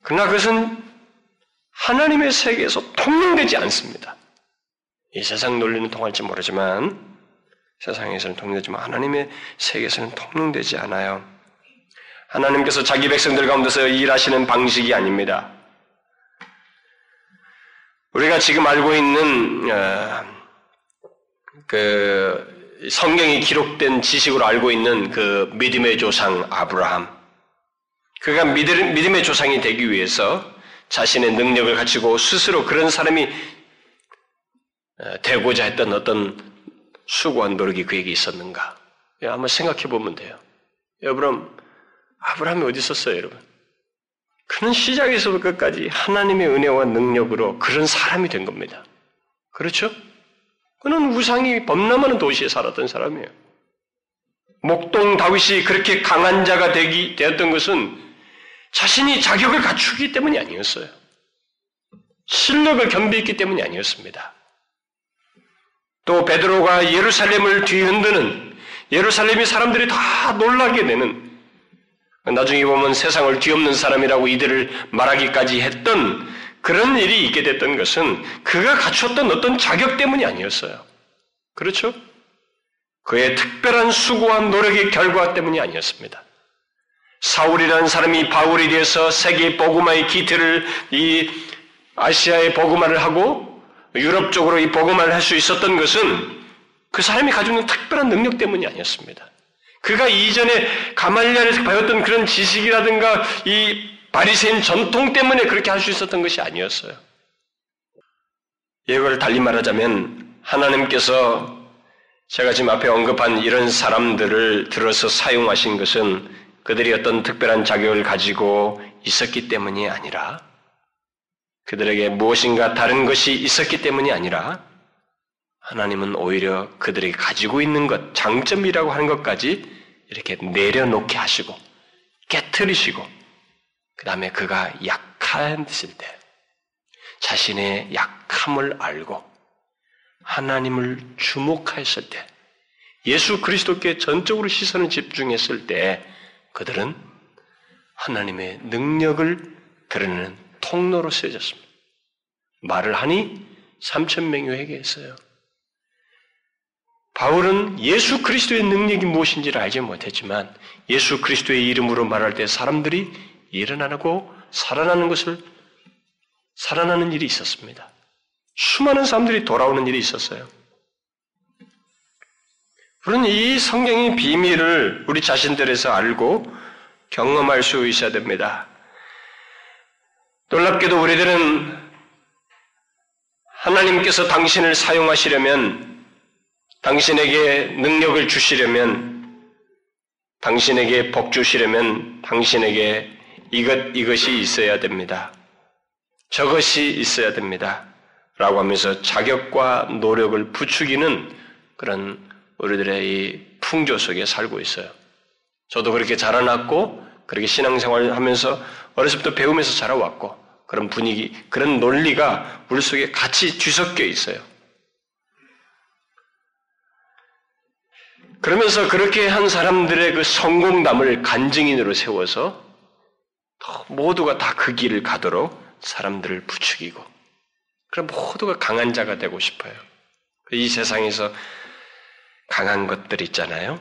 A: 그러나 그것은 하나님의 세계에서 통용되지 않습니다. 이 세상 논리는 통할지 모르지만 세상에서는 통용되지만 하나님의 세계에서는 통용되지 않아요. 하나님께서 자기 백성들 가운데서 일하시는 방식이 아닙니다. 우리가 지금 알고 있는 어, 그 성경이 기록된 지식으로 알고 있는 그 믿음의 조상 아브라함, 그가 믿음의 조상이 되기 위해서 자신의 능력을 갖추고 스스로 그런 사람이 어, 되고자 했던 어떤 수고한 노력이 그에게 있었는가? 예, 한번 생각해 보면 돼요. 여러분, 아브라함이 어디 있었어요, 여러분? 그는 시작에서부터 끝까지 하나님의 은혜와 능력으로 그런 사람이 된 겁니다. 그렇죠? 그는 우상이 범람하는 도시에 살았던 사람이에요. 목동 다윗이 그렇게 강한 자가 되기, 되었던 것은 자신이 자격을 갖추기 때문이 아니었어요. 실력을 겸비했기 때문이 아니었습니다. 또 베드로가 예루살렘을 뒤흔드는 예루살렘이 사람들이 다 놀라게 되는 나중에 보면 세상을 뒤엎는 사람이라고 이들을 말하기까지 했던 그런 일이 있게 됐던 것은 그가 갖췄던 어떤 자격 때문이 아니었어요. 그렇죠? 그의 특별한 수고한 노력의 결과 때문이 아니었습니다. 사울이라는 사람이 바울이 되어서 세계 복음화의 기틀을 이 아시아의 복음화를 하고 유럽 쪽으로 이 복음화를 할 수 있었던 것은 그 사람이 가지고 있는 특별한 능력 때문이 아니었습니다. 그가 이전에 가말리아에서 배웠던 그런 지식이라든가 이 바리새인 전통 때문에 그렇게 할 수 있었던 것이 아니었어요. 이걸 달리 말하자면 하나님께서 제가 지금 앞에 언급한 이런 사람들을 들어서 사용하신 것은 그들이 어떤 특별한 자격을 가지고 있었기 때문이 아니라 그들에게 무엇인가 다른 것이 있었기 때문이 아니라 하나님은 오히려 그들에게 가지고 있는 것, 장점이라고 하는 것까지 이렇게 내려놓게 하시고, 깨뜨리시고, 그 다음에 그가 약했을 때, 자신의 약함을 알고, 하나님을 주목했을 때, 예수 그리스도께 전적으로 시선을 집중했을 때, 그들은 하나님의 능력을 드러내는 통로로 쓰여졌습니다. 말을 하니 3천 명이 회개했어요. 바울은 예수 그리스도의 능력이 무엇인지를 알지 못했지만 예수 그리스도의 이름으로 말할 때 사람들이 일어나고 살아나는 것을 살아나는 일이 있었습니다. 수많은 사람들이 돌아오는 일이 있었어요. 우리는 이 성경의 비밀을 우리 자신들에서 알고 경험할 수 있어야 됩니다. 놀랍게도 우리들은 하나님께서 당신을 사용하시려면 당신에게 능력을 주시려면, 당신에게 복 주시려면 당신에게 이것, 이것이 있어야 됩니다. 저것이 있어야 됩니다. 라고 하면서 자격과 노력을 부추기는 그런 우리들의 이 풍조 속에 살고 있어요. 저도 그렇게 자라났고, 그렇게 신앙생활을 하면서 어렸을 때 배우면서 자라왔고, 그런 분위기, 그런 논리가 우리 속에 같이 뒤섞여 있어요. 그러면서 그렇게 한 사람들의 그 성공담을 간증인으로 세워서 모두가 다 그 길을 가도록 사람들을 부추기고, 그럼 모두가 강한 자가 되고 싶어요. 이 세상에서 강한 것들 있잖아요.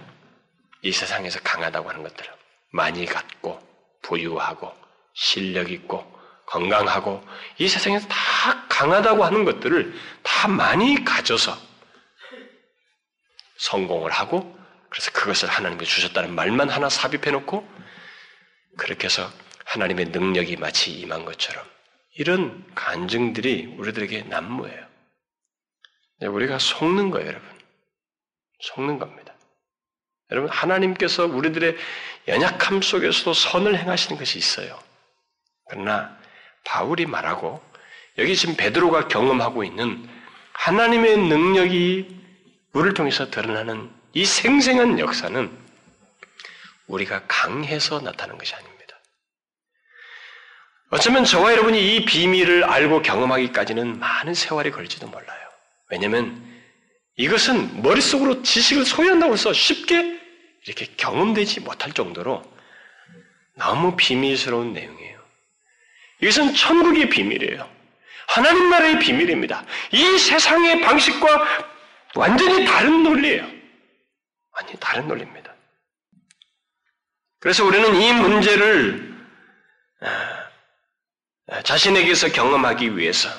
A: 이 세상에서 강하다고 하는 것들. 많이 갖고, 부유하고, 실력 있고, 건강하고, 이 세상에서 다 강하다고 하는 것들을 다 많이 가져서 성공을 하고 그래서 그것을 하나님께 주셨다는 말만 하나 삽입해 놓고 그렇게 해서 하나님의 능력이 마치 임한 것처럼 이런 간증들이 우리들에게 난무해요. 우리가 속는 거예요, 여러분. 속는 겁니다. 여러분, 하나님께서 우리들의 연약함 속에서도 선을 행하시는 것이 있어요. 그러나 바울이 말하고 여기 지금 베드로가 경험하고 있는 하나님의 능력이 우리를 통해서 드러나는 이 생생한 역사는 우리가 강해서 나타나는 것이 아닙니다. 어쩌면 저와 여러분이 이 비밀을 알고 경험하기까지는 많은 세월이 걸지도 몰라요. 왜냐하면 이것은 머릿속으로 지식을 소유한다고 해서 쉽게 이렇게 경험되지 못할 정도로 너무 비밀스러운 내용이에요. 이것은 천국의 비밀이에요. 하나님 나라의 비밀입니다. 이 세상의 방식과 완전히 다른 논리예요. 완전히 다른 논리입니다. 그래서 우리는 이 문제를 아, 자신에게서 경험하기 위해서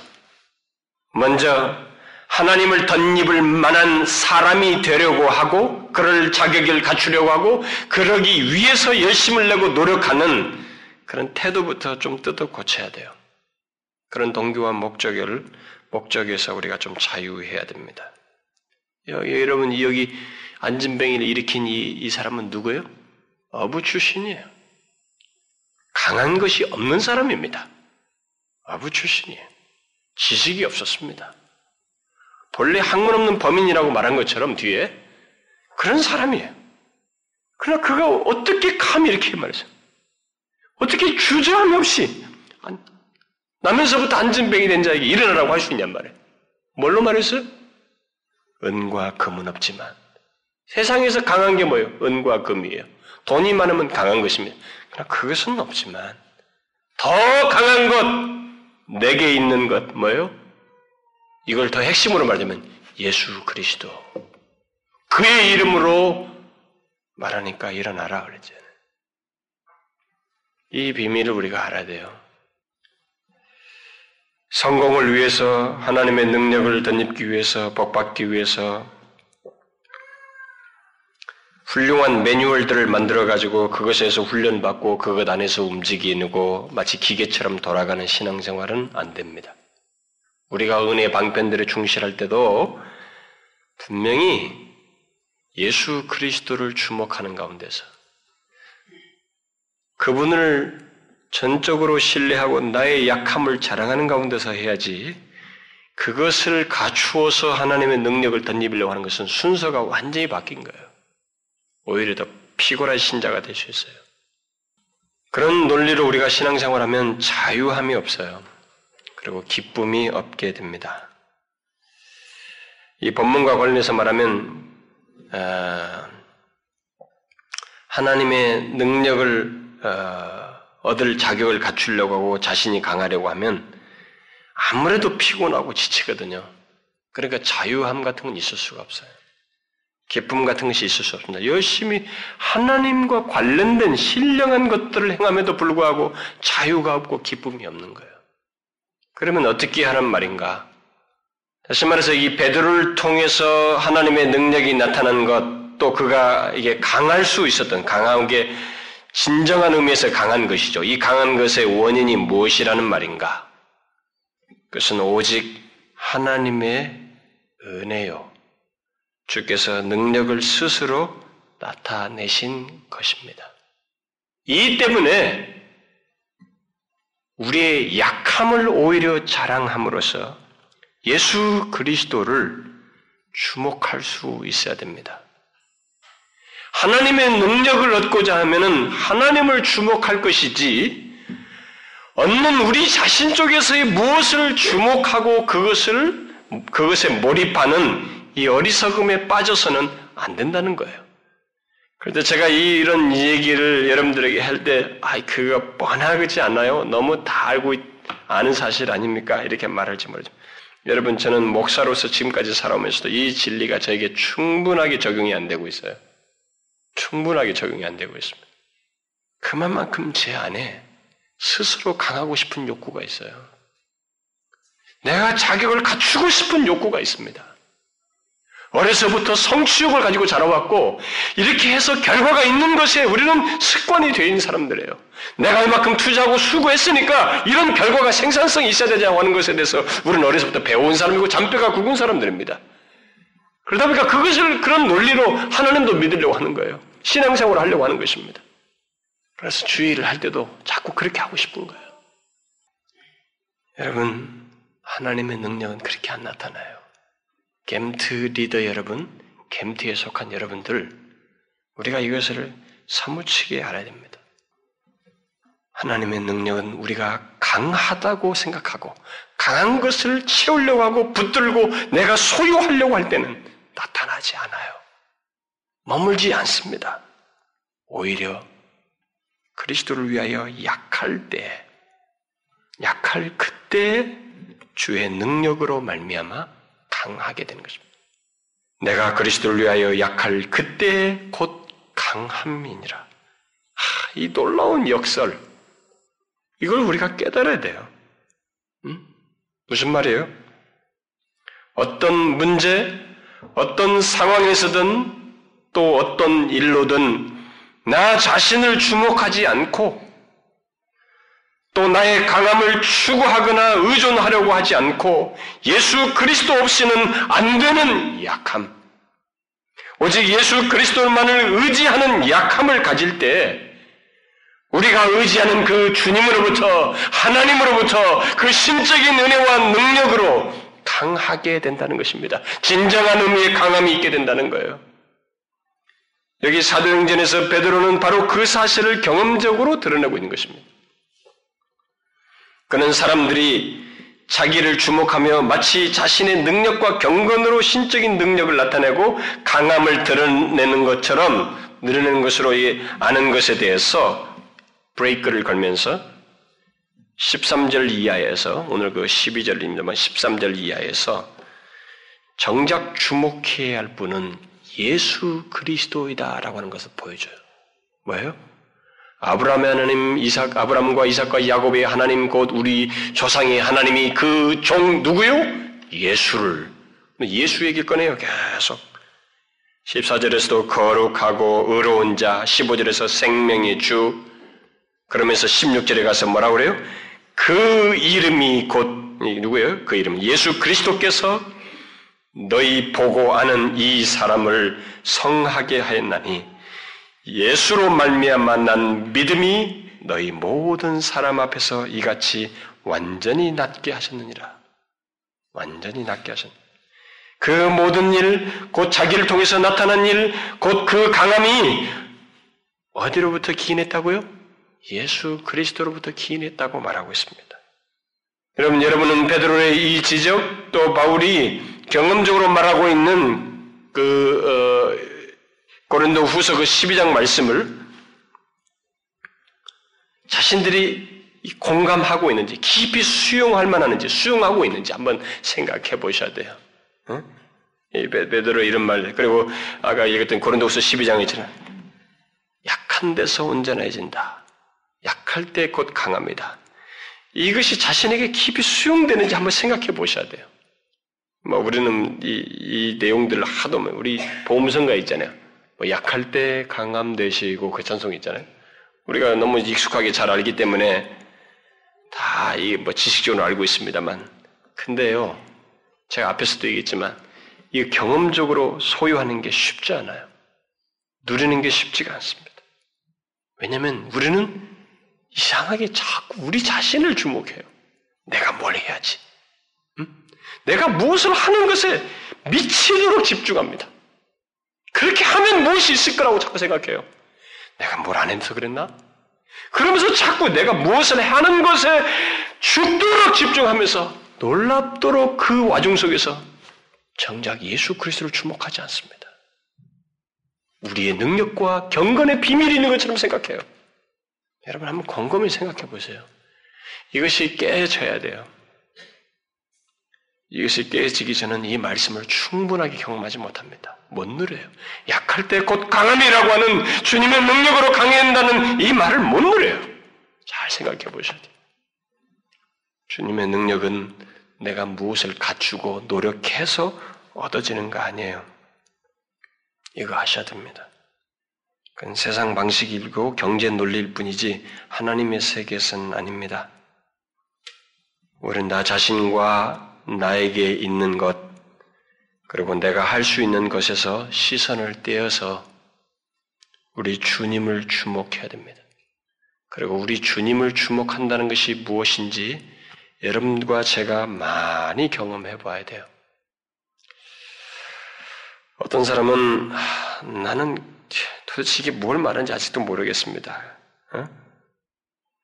A: 먼저 하나님을 덧입을 만한 사람이 되려고 하고 그럴 자격을 갖추려고 하고 그러기 위해서 열심을 내고 노력하는 그런 태도부터 좀 뜯어 고쳐야 돼요. 그런 동기와 목적을 목적에서 우리가 좀 자유해야 됩니다. 여러분 여기 안진뱅이를 일으킨 이, 이 사람은 누구예요? 어부 출신이에요. 강한 것이 없는 사람입니다. 아부 출신이에요. 지식이 없었습니다. 본래 학문 없는 범인이라고 말한 것처럼 뒤에 그런 사람이에요. 그러나 그가 어떻게 감히 이렇게 말했어요? 어떻게 주저함 없이 나면서부터 안전병이 된 자에게 일어나라고 할 수 있냔 말이에요. 뭘로 말했어요? 은과 금은 없지만 세상에서 강한 게 뭐예요? 은과 금이에요. 돈이 많으면 강한 것입니다. 그러나 그것은 없지만 더 강한 것 내게 있는 것 뭐예요? 이걸 더 핵심으로 말하자면 예수 그리스도. 그의 이름으로 말하니까 일어나라 그랬잖아요. 이 비밀을 우리가 알아야 돼요. 성공을 위해서 하나님의 능력을 덧입기 위해서 복받기 위해서 훌륭한 매뉴얼들을 만들어 가지고 그것에서 훈련받고 그것 안에서 움직이고 마치 기계처럼 돌아가는 신앙생활은 안 됩니다. 우리가 은혜 방편들에 충실할 때도 분명히 예수 그리스도를 주목하는 가운데서 그분을 전적으로 신뢰하고 나의 약함을 자랑하는 가운데서 해야지 그것을 갖추어서 하나님의 능력을 덧입으려고 하는 것은 순서가 완전히 바뀐 거예요. 오히려 더 피곤한 신자가 될 수 있어요. 그런 논리로 우리가 신앙생활하면 자유함이 없어요. 그리고 기쁨이 없게 됩니다. 이 본문과 관련해서 말하면 아, 하나님의 능력을 어, 얻을 자격을 갖추려고 하고 자신이 강하려고 하면 아무래도 피곤하고 지치거든요. 그러니까 자유함 같은 건 있을 수가 없어요. 기쁨 같은 것이 있을 수 없습니다. 열심히 하나님과 관련된 신령한 것들을 행함에도 불구하고 자유가 없고 기쁨이 없는 거예요. 그러면 어떻게 하는 말인가? 다시 말해서 이 베드로를 통해서 하나님의 능력이 나타난 것, 또 그가 이게 강할 수 있었던 강한 게 진정한 의미에서 강한 것이죠. 이 강한 것의 원인이 무엇이라는 말인가? 그것은 오직 하나님의 은혜요. 주께서 능력을 스스로 나타내신 것입니다. 이 때문에 우리의 약함을 오히려 자랑함으로써 예수 그리스도를 주목할 수 있어야 됩니다. 하나님의 능력을 얻고자 하면은 하나님을 주목할 것이지, 얻는 우리 자신 쪽에서의 무엇을 주목하고 그것을, 그것에 몰입하는 이 어리석음에 빠져서는 안 된다는 거예요. 그런데 제가 이런 얘기를 여러분들에게 할 때, 아이, 그거 뻔하지 않나요? 너무 다 알고 아는 사실 아닙니까? 이렇게 말할지 모르죠. 여러분, 저는 목사로서 지금까지 살아오면서도 이 진리가 저에게 충분하게 적용이 안 되고 있어요. 충분하게 적용이 안 되고 있습니다. 그만큼 제 안에 스스로 강하고 싶은 욕구가 있어요. 내가 자격을 갖추고 싶은 욕구가 있습니다. 어려서부터 성취욕을 가지고 자라왔고 이렇게 해서 결과가 있는 것에 우리는 습관이 되어 사람들이에요. 내가 이만큼 투자하고 수고했으니까 이런 결과가 생산성이 있어야 되냐고 하는 것에 대해서 우리는 어려서부터 배운 사람이고 잔뼈가 굵은 사람들입니다. 그러다 보니까 그것을 그런 논리로 하나님도 믿으려고 하는 거예요. 신앙생활을 하려고 하는 것입니다. 그래서 주의를 할 때도 자꾸 그렇게 하고 싶은 거예요. 여러분, 하나님의 능력은 그렇게 안 나타나요. 겜트 리더 여러분, 겜트에 속한 여러분들, 우리가 이것을 사무치게 알아야 됩니다. 하나님의 능력은 우리가 강하다고 생각하고, 강한 것을 채우려고 하고, 붙들고, 내가 소유하려고 할 때는 나타나지 않아요. 머물지 않습니다. 오히려 그리스도를 위하여 약할 때, 약할 그때 주의 능력으로 말미암아 강하게 되는 것입니다. 내가 그리스도를 위하여 약할 그때 곧 강함이니라. 하, 이 놀라운 역설, 이걸 우리가 깨달아야 돼요. 음? 무슨 말이에요? 어떤 문제, 어떤 상황에서든 또 어떤 일로든 나 자신을 주목하지 않고 또 나의 강함을 추구하거나 의존하려고 하지 않고 예수 그리스도 없이는 안 되는 약함. 오직 예수 그리스도만을 의지하는 약함을 가질 때 우리가 의지하는 그 주님으로부터 하나님으로부터 그 신적인 은혜와 능력으로 강하게 된다는 것입니다. 진정한 의미의 강함이 있게 된다는 거예요. 여기 사도행전에서 베드로는 바로 그 사실을 경험적으로 드러내고 있는 것입니다. 그는 사람들이 자기를 주목하며 마치 자신의 능력과 경건으로 신적인 능력을 나타내고 강함을 드러내는 것처럼 늘어내는 것으로 아는 것에 대해서 브레이크를 걸면서 13절 이하에서 오늘 그 12절입니다만 13절 이하에서 정작 주목해야 할 분은 예수 그리스도이다라고 하는 것을 보여줘요. 뭐예요? 아브라함의 하나님, 이삭, 아브라함과 이삭과 야곱의 하나님, 곧 우리 조상의 하나님이 그 종 누구요? 예수를. 예수 얘기 꺼내요, 계속. 14절에서도 거룩하고 의로운 자, 15절에서 생명의 주, 그러면서 16절에 가서 뭐라 그래요? 그 이름이 곧, 누구예요? 그 이름, 예수 그리스도께서 너희 보고 아는 이 사람을 성하게 하였나니 예수로 말미암아 난 믿음이 너희 모든 사람 앞에서 이같이 완전히 낫게 하셨느니라. 완전히 낫게 하셨느니라. 그 모든 일, 곧 자기를 통해서 나타난 일, 곧 그 강함이 어디로부터 기인했다고요? 예수 그리스도로부터 기인했다고 말하고 있습니다. 여러분, 여러분은 베드로의 이 지적, 또 바울이 경험적으로 말하고 있는 그 어, 고린도 후서 그 12장 말씀을 자신들이 공감하고 있는지 깊이 수용할 만한지 수용하고 있는지 한번 생각해 보셔야 돼요. 어? 이 베드로 이런 말 그리고 아까 얘기했던 고린도후서 12장에 있잖아. 약한 데서 온전해진다. 약할 때 곧 강합니다. 이것이 자신에게 깊이 수용되는지 한번 생각해 보셔야 돼요. 뭐 우리는 이, 이 내용들을 하도 뭐 우리 보험성가 있잖아요. 뭐 약할 때 강함 되시고 그 찬송 있잖아요. 우리가 너무 익숙하게 잘 알기 때문에 다 이 뭐 지식적으로 알고 있습니다만 근데요 제가 앞에서도 얘기했지만 이 경험적으로 소유하는 게 쉽지 않아요. 누리는 게 쉽지가 않습니다. 왜냐하면 우리는 이상하게 자꾸 우리 자신을 주목해요. 내가 뭘 해야지? 내가 무엇을 하는 것에 미치도록 집중합니다. 그렇게 하면 무엇이 있을 거라고 자꾸 생각해요. 내가 뭘 안 해서 그랬나? 그러면서 자꾸 내가 무엇을 하는 것에 죽도록 집중하면서 놀랍도록 그 와중 속에서 정작 예수 그리스도를 주목하지 않습니다. 우리의 능력과 경건의 비밀이 있는 것처럼 생각해요. 여러분 한번 곰곰이 생각해 보세요. 이것이 깨져야 돼요. 이것이 깨지기 전은 이 말씀을 충분하게 경험하지 못합니다. 못 누려요. 약할 때 곧 강함이라고 하는 주님의 능력으로 강해한다는 이 말을 못 누려요. 잘 생각해 보셔야 돼요. 주님의 능력은 내가 무엇을 갖추고 노력해서 얻어지는 거 아니에요. 이거 아셔야 됩니다. 그건 세상 방식이고 경제 논리일 뿐이지 하나님의 세계에서는 아닙니다. 우리는 나 자신과 나에게 있는 것, 그리고 내가 할 수 있는 것에서 시선을 떼어서 우리 주님을 주목해야 됩니다. 그리고 우리 주님을 주목한다는 것이 무엇인지 여러분과 제가 많이 경험해 봐야 돼요. 어떤 사람은 나는 도대체 이게 뭘 말하는지 아직도 모르겠습니다. 어?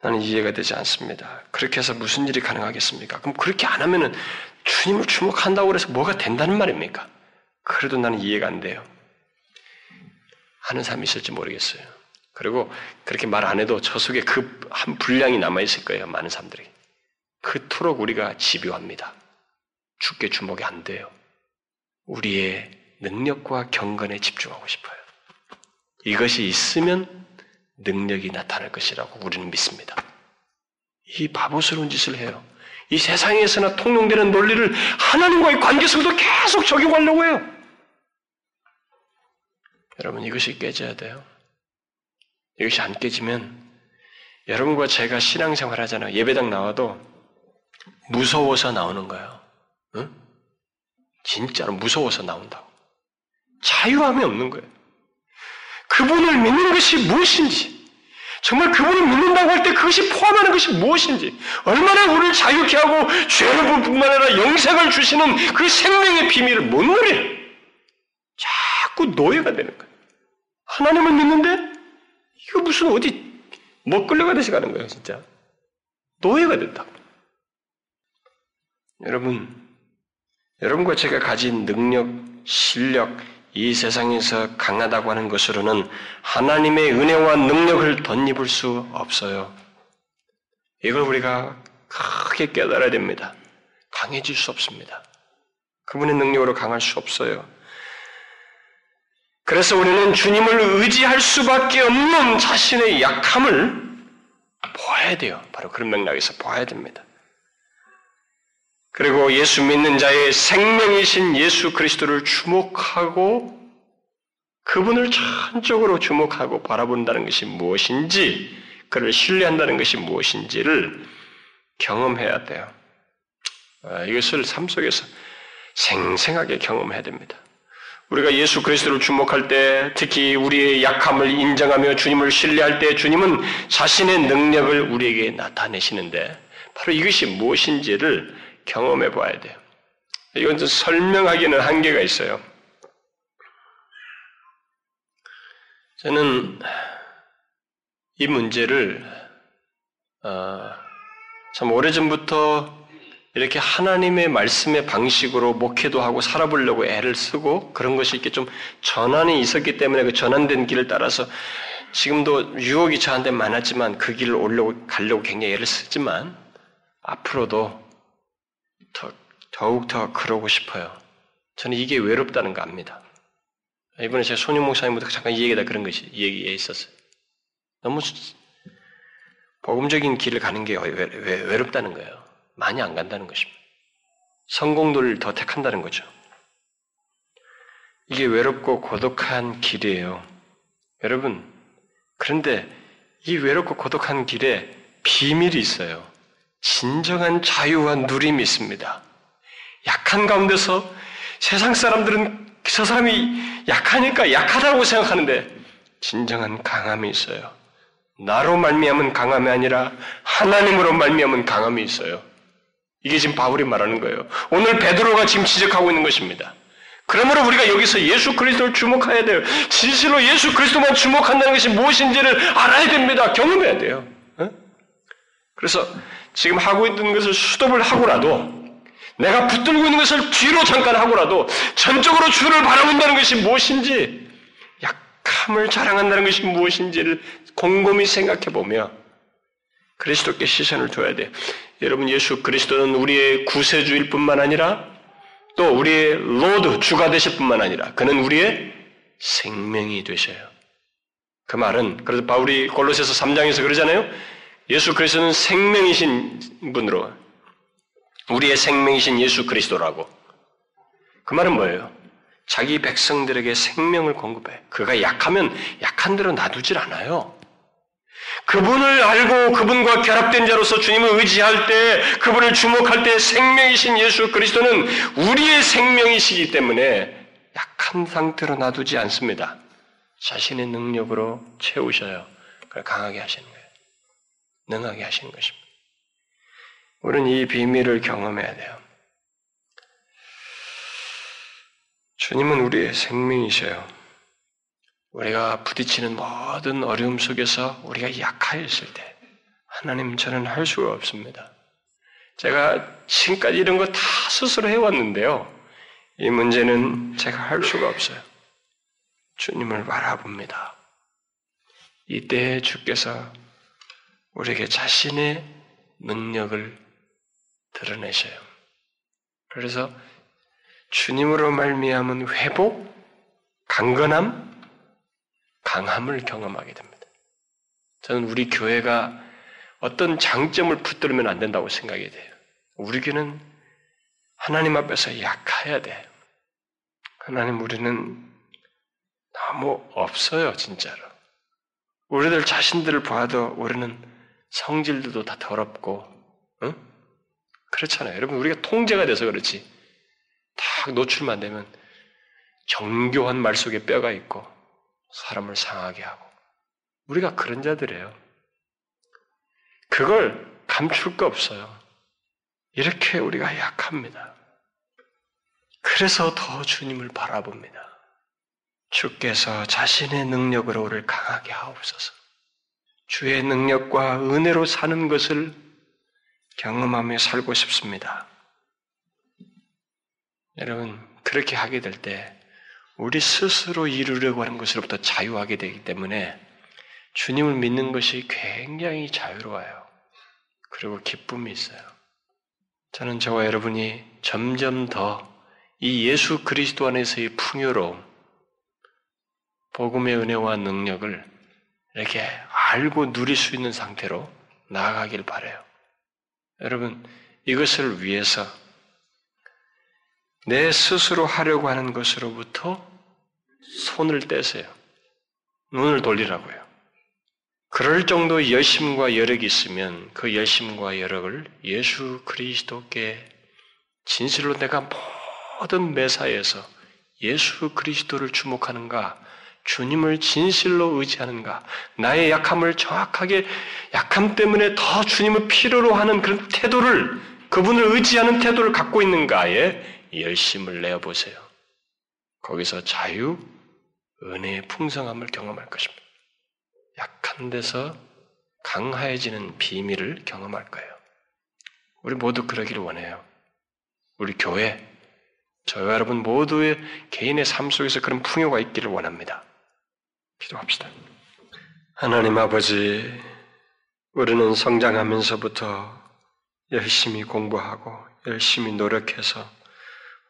A: 나는 이해가 되지 않습니다. 그렇게 해서 무슨 일이 가능하겠습니까? 그럼 그렇게 안 하면은 주님을 주목한다고 해서 뭐가 된다는 말입니까? 그래도 나는 이해가 안 돼요. 하는 사람이 있을지 모르겠어요. 그리고 그렇게 말 안 해도 저 속에 그 한 분량이 남아있을 거예요. 많은 사람들이. 그토록 우리가 집요합니다. 죽게 주목이 안 돼요. 우리의 능력과 경건에 집중하고 싶어요. 이것이 있으면 능력이 나타날 것이라고 우리는 믿습니다. 이 바보스러운 짓을 해요. 이 세상에서나 통용되는 논리를 하나님과의 관계 속도 계속 적용하려고 해요. 여러분 이것이 깨져야 돼요. 이것이 안 깨지면 여러분과 제가 신앙생활 하잖아요. 예배당 나와도 무서워서 나오는 거예요. 응? 진짜로 무서워서 나온다고. 자유함이 없는 거예요. 그분을 믿는 것이 무엇인지, 정말 그분을 믿는다고 할 때 그것이 포함하는 것이 무엇인지, 얼마나 우리를 자유케 하고 죄를 뿐만 아니라 영생을 주시는 그 생명의 비밀을 못 누려. 자꾸 노예가 되는 거예요. 하나님을 믿는데 이거 무슨 어디 못 끌려가듯이 가는 거예요, 진짜. 노예가 된다고. 여러분, 여러분과 제가 가진 능력, 실력, 이 세상에서 강하다고 하는 것으로는 하나님의 은혜와 능력을 덧입을 수 없어요. 이걸 우리가 크게 깨달아야 됩니다. 강해질 수 없습니다. 그분의 능력으로 강할 수 없어요. 그래서 우리는 주님을 의지할 수밖에 없는 자신의 약함을 보아야 돼요. 바로 그런 맥락에서 보아야 됩니다. 그리고 예수 믿는 자의 생명이신 예수 그리스도를 주목하고 그분을 전적으로 주목하고 바라본다는 것이 무엇인지, 그를 신뢰한다는 것이 무엇인지를 경험해야 돼요. 아, 이것을 삶 속에서 생생하게 경험해야 됩니다. 우리가 예수 그리스도를 주목할 때, 특히 우리의 약함을 인정하며 주님을 신뢰할 때, 주님은 자신의 능력을 우리에게 나타내시는데, 바로 이것이 무엇인지를 경험해 봐야 돼요. 이건 좀 설명하기는 한계가 있어요. 저는 이 문제를 어, 참 오래전부터 이렇게 하나님의 말씀의 방식으로 목회도 하고 살아보려고 애를 쓰고 그런 것이 이렇게 좀 전환이 있었기 때문에 그 전환된 길을 따라서 지금도 유혹이 저한테 많았지만 그 길을 오려고 가려고 굉장히 애를 쓰지만 앞으로도 더, 더욱 더 그러고 싶어요. 저는 이게 외롭다는 거 압니다. 이번에 제가 손님 목사님부터 잠깐 이 얘기다 그런 것이 이 얘기에 있었어요. 너무 복음적인 길을 가는 게 외, 외, 외롭다는 거예요. 많이 안 간다는 것입니다. 성공도를 더 택한다는 거죠. 이게 외롭고 고독한 길이에요. 여러분, 그런데 이 외롭고 고독한 길에 비밀이 있어요. 진정한 자유와 누림이 있습니다. 약한 가운데서 세상 사람들은 저 사람이 약하니까 약하다고 생각하는데 진정한 강함이 있어요. 나로 말미암은 강함이 아니라 하나님으로 말미암은 강함이 있어요. 이게 지금 바울이 말하는 거예요. 오늘 베드로가 지금 지적하고 있는 것입니다. 그러므로 우리가 여기서 예수 그리스도를 주목해야 돼요. 진실로 예수 그리스도만 주목한다는 것이 무엇인지를 알아야 됩니다. 경험해야 돼요. 그래서 지금 하고 있는 것을 수톱을 하고라도 내가 붙들고 있는 것을 뒤로 잠깐 하고라도 전적으로 주를 바라본다는 것이 무엇인지 약함을 자랑한다는 것이 무엇인지를 곰곰이 생각해 보며 그리스도께 시선을 둬야 돼. 여러분 예수 그리스도는 우리의 구세주일 뿐만 아니라 또 우리의 Lord 주가 되실 뿐만 아니라 그는 우리의 생명이 되셔요. 그 말은 그래서 바울이 골로새서 3장에서 그러잖아요. 예수 그리스도는 생명이신 분으로 우리의 생명이신 예수 그리스도라고. 그 말은 뭐예요? 자기 백성들에게 생명을 공급해. 그가 약하면 약한 대로 놔두질 않아요. 그분을 알고 그분과 결합된 자로서 주님을 의지할 때, 그분을 주목할 때 생명이신 예수 그리스도는 우리의 생명이시기 때문에 약한 상태로 놔두지 않습니다. 자신의 능력으로 채우셔요. 그걸 강하게 하시는 거예요. 능하게 하시는 것입니다. 우리는 이 비밀을 경험해야 돼요. 주님은 우리의 생명이셔요. 우리가 부딪히는 모든 어려움 속에서 우리가 약하였을 때 하나님 저는 할 수가 없습니다. 제가 지금까지 이런 거 다 스스로 해왔는데요. 이 문제는 제가 할 수가 없어요. 주님을 바라봅니다. 이때 주께서 우리에게 자신의 능력을 드러내셔요. 그래서 주님으로 말미암은 회복, 강건함, 강함을 경험하게 됩니다. 저는 우리 교회가 어떤 장점을 붙들면 안 된다고 생각이 돼요. 우리 교회는 하나님 앞에서 약해야 돼. 하나님 우리는 너무 없어요, 진짜로. 우리들 자신들을 봐도 우리는 성질들도 다 더럽고, 응? 그렇잖아요. 여러분, 우리가 통제가 돼서 그렇지. 딱 노출만 되면 정교한 말 속에 뼈가 있고 사람을 상하게 하고 우리가 그런 자들이에요. 그걸 감출 거 없어요. 이렇게 우리가 약합니다. 그래서 더 주님을 바라봅니다. 주께서 자신의 능력으로 우리를 강하게 하옵소서. 주의 능력과 은혜로 사는 것을 경험하며 살고 싶습니다. 여러분, 그렇게 하게 될 때 우리 스스로 이루려고 하는 것으로부터 자유하게 되기 때문에 주님을 믿는 것이 굉장히 자유로워요. 그리고 기쁨이 있어요. 저는 저와 여러분이 점점 더 이 예수 그리스도 안에서의 풍요로움, 복음의 은혜와 능력을 이렇게 알고 누릴 수 있는 상태로 나아가길 바래요. 여러분, 이것을 위해서 내 스스로 하려고 하는 것으로부터 손을 떼세요. 눈을 돌리라고요. 그럴 정도의 열심과 여력이 있으면 그 열심과 여력을 예수 그리스도께 진실로 내가 모든 매사에서 예수 그리스도를 주목하는가, 주님을 진실로 의지하는가, 나의 약함을 정확하게 약함 때문에 더 주님을 필요로 하는 그런 태도를, 그분을 의지하는 태도를 갖고 있는가에 열심을 내어 보세요. 거기서 자유, 은혜의 풍성함을 경험할 것입니다. 약한 데서 강화해지는 비밀을 경험할 거예요. 우리 모두 그러기를 원해요. 우리 교회, 저와 여러분 모두의 개인의 삶 속에서 그런 풍요가 있기를 원합니다. 기도합시다. 하나님 아버지, 우리는 성장하면서부터 열심히 공부하고 열심히 노력해서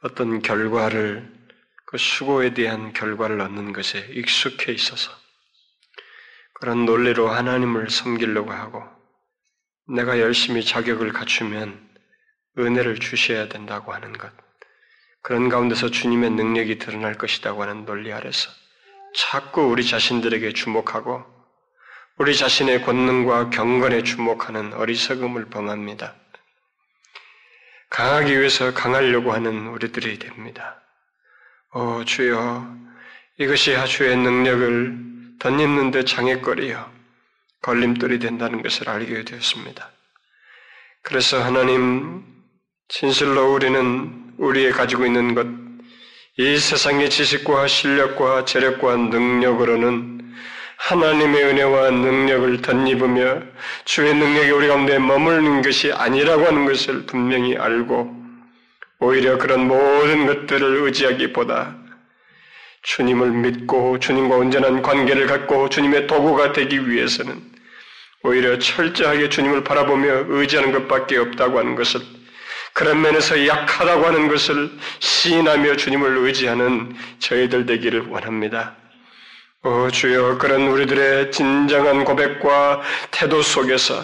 A: 어떤 결과를 그 수고에 대한 결과를 얻는 것에 익숙해 있어서 그런 논리로 하나님을 섬기려고 하고 내가 열심히 자격을 갖추면 은혜를 주셔야 된다고 하는 것 그런 가운데서 주님의 능력이 드러날 것이라고 하는 논리 아래서 자꾸 우리 자신들에게 주목하고 우리 자신의 권능과 경건에 주목하는 어리석음을 범합니다. 강하기 위해서 강하려고 하는 우리들이 됩니다. 오 주여 이것이 주의 능력을 덧입는 데 장애거리여 걸림돌이 된다는 것을 알게 되었습니다. 그래서 하나님 진실로 우리는 우리의 가지고 있는 것, 이 세상의 지식과 실력과 재력과 능력으로는 하나님의 은혜와 능력을 덧입으며 주의 능력이 우리 가운데 머무는 것이 아니라고 하는 것을 분명히 알고 오히려 그런 모든 것들을 의지하기보다 주님을 믿고 주님과 온전한 관계를 갖고 주님의 도구가 되기 위해서는 오히려 철저하게 주님을 바라보며 의지하는 것밖에 없다고 하는 것을 그런 면에서 약하다고 하는 것을 시인하며 주님을 의지하는 저희들 되기를 원합니다. 오 주여 그런 우리들의 진정한 고백과 태도 속에서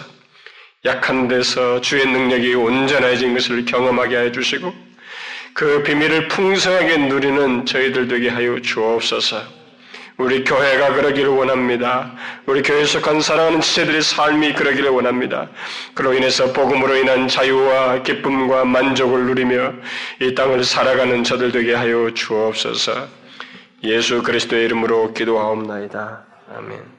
A: 약한 데서 주의 능력이 온전해진 것을 경험하게 해 주시고
B: 그 비밀을 풍성하게 누리는 저희들 되게 하여 주옵소서. 우리 교회가 그러기를 원합니다. 우리 교회에 속한 사랑하는 지체들의 삶이 그러기를 원합니다. 그로 인해서 복음으로 인한 자유와 기쁨과 만족을 누리며 이 땅을 살아가는 저들 되게 하여 주옵소서. 예수 그리스도의 이름으로 기도하옵나이다. 아멘.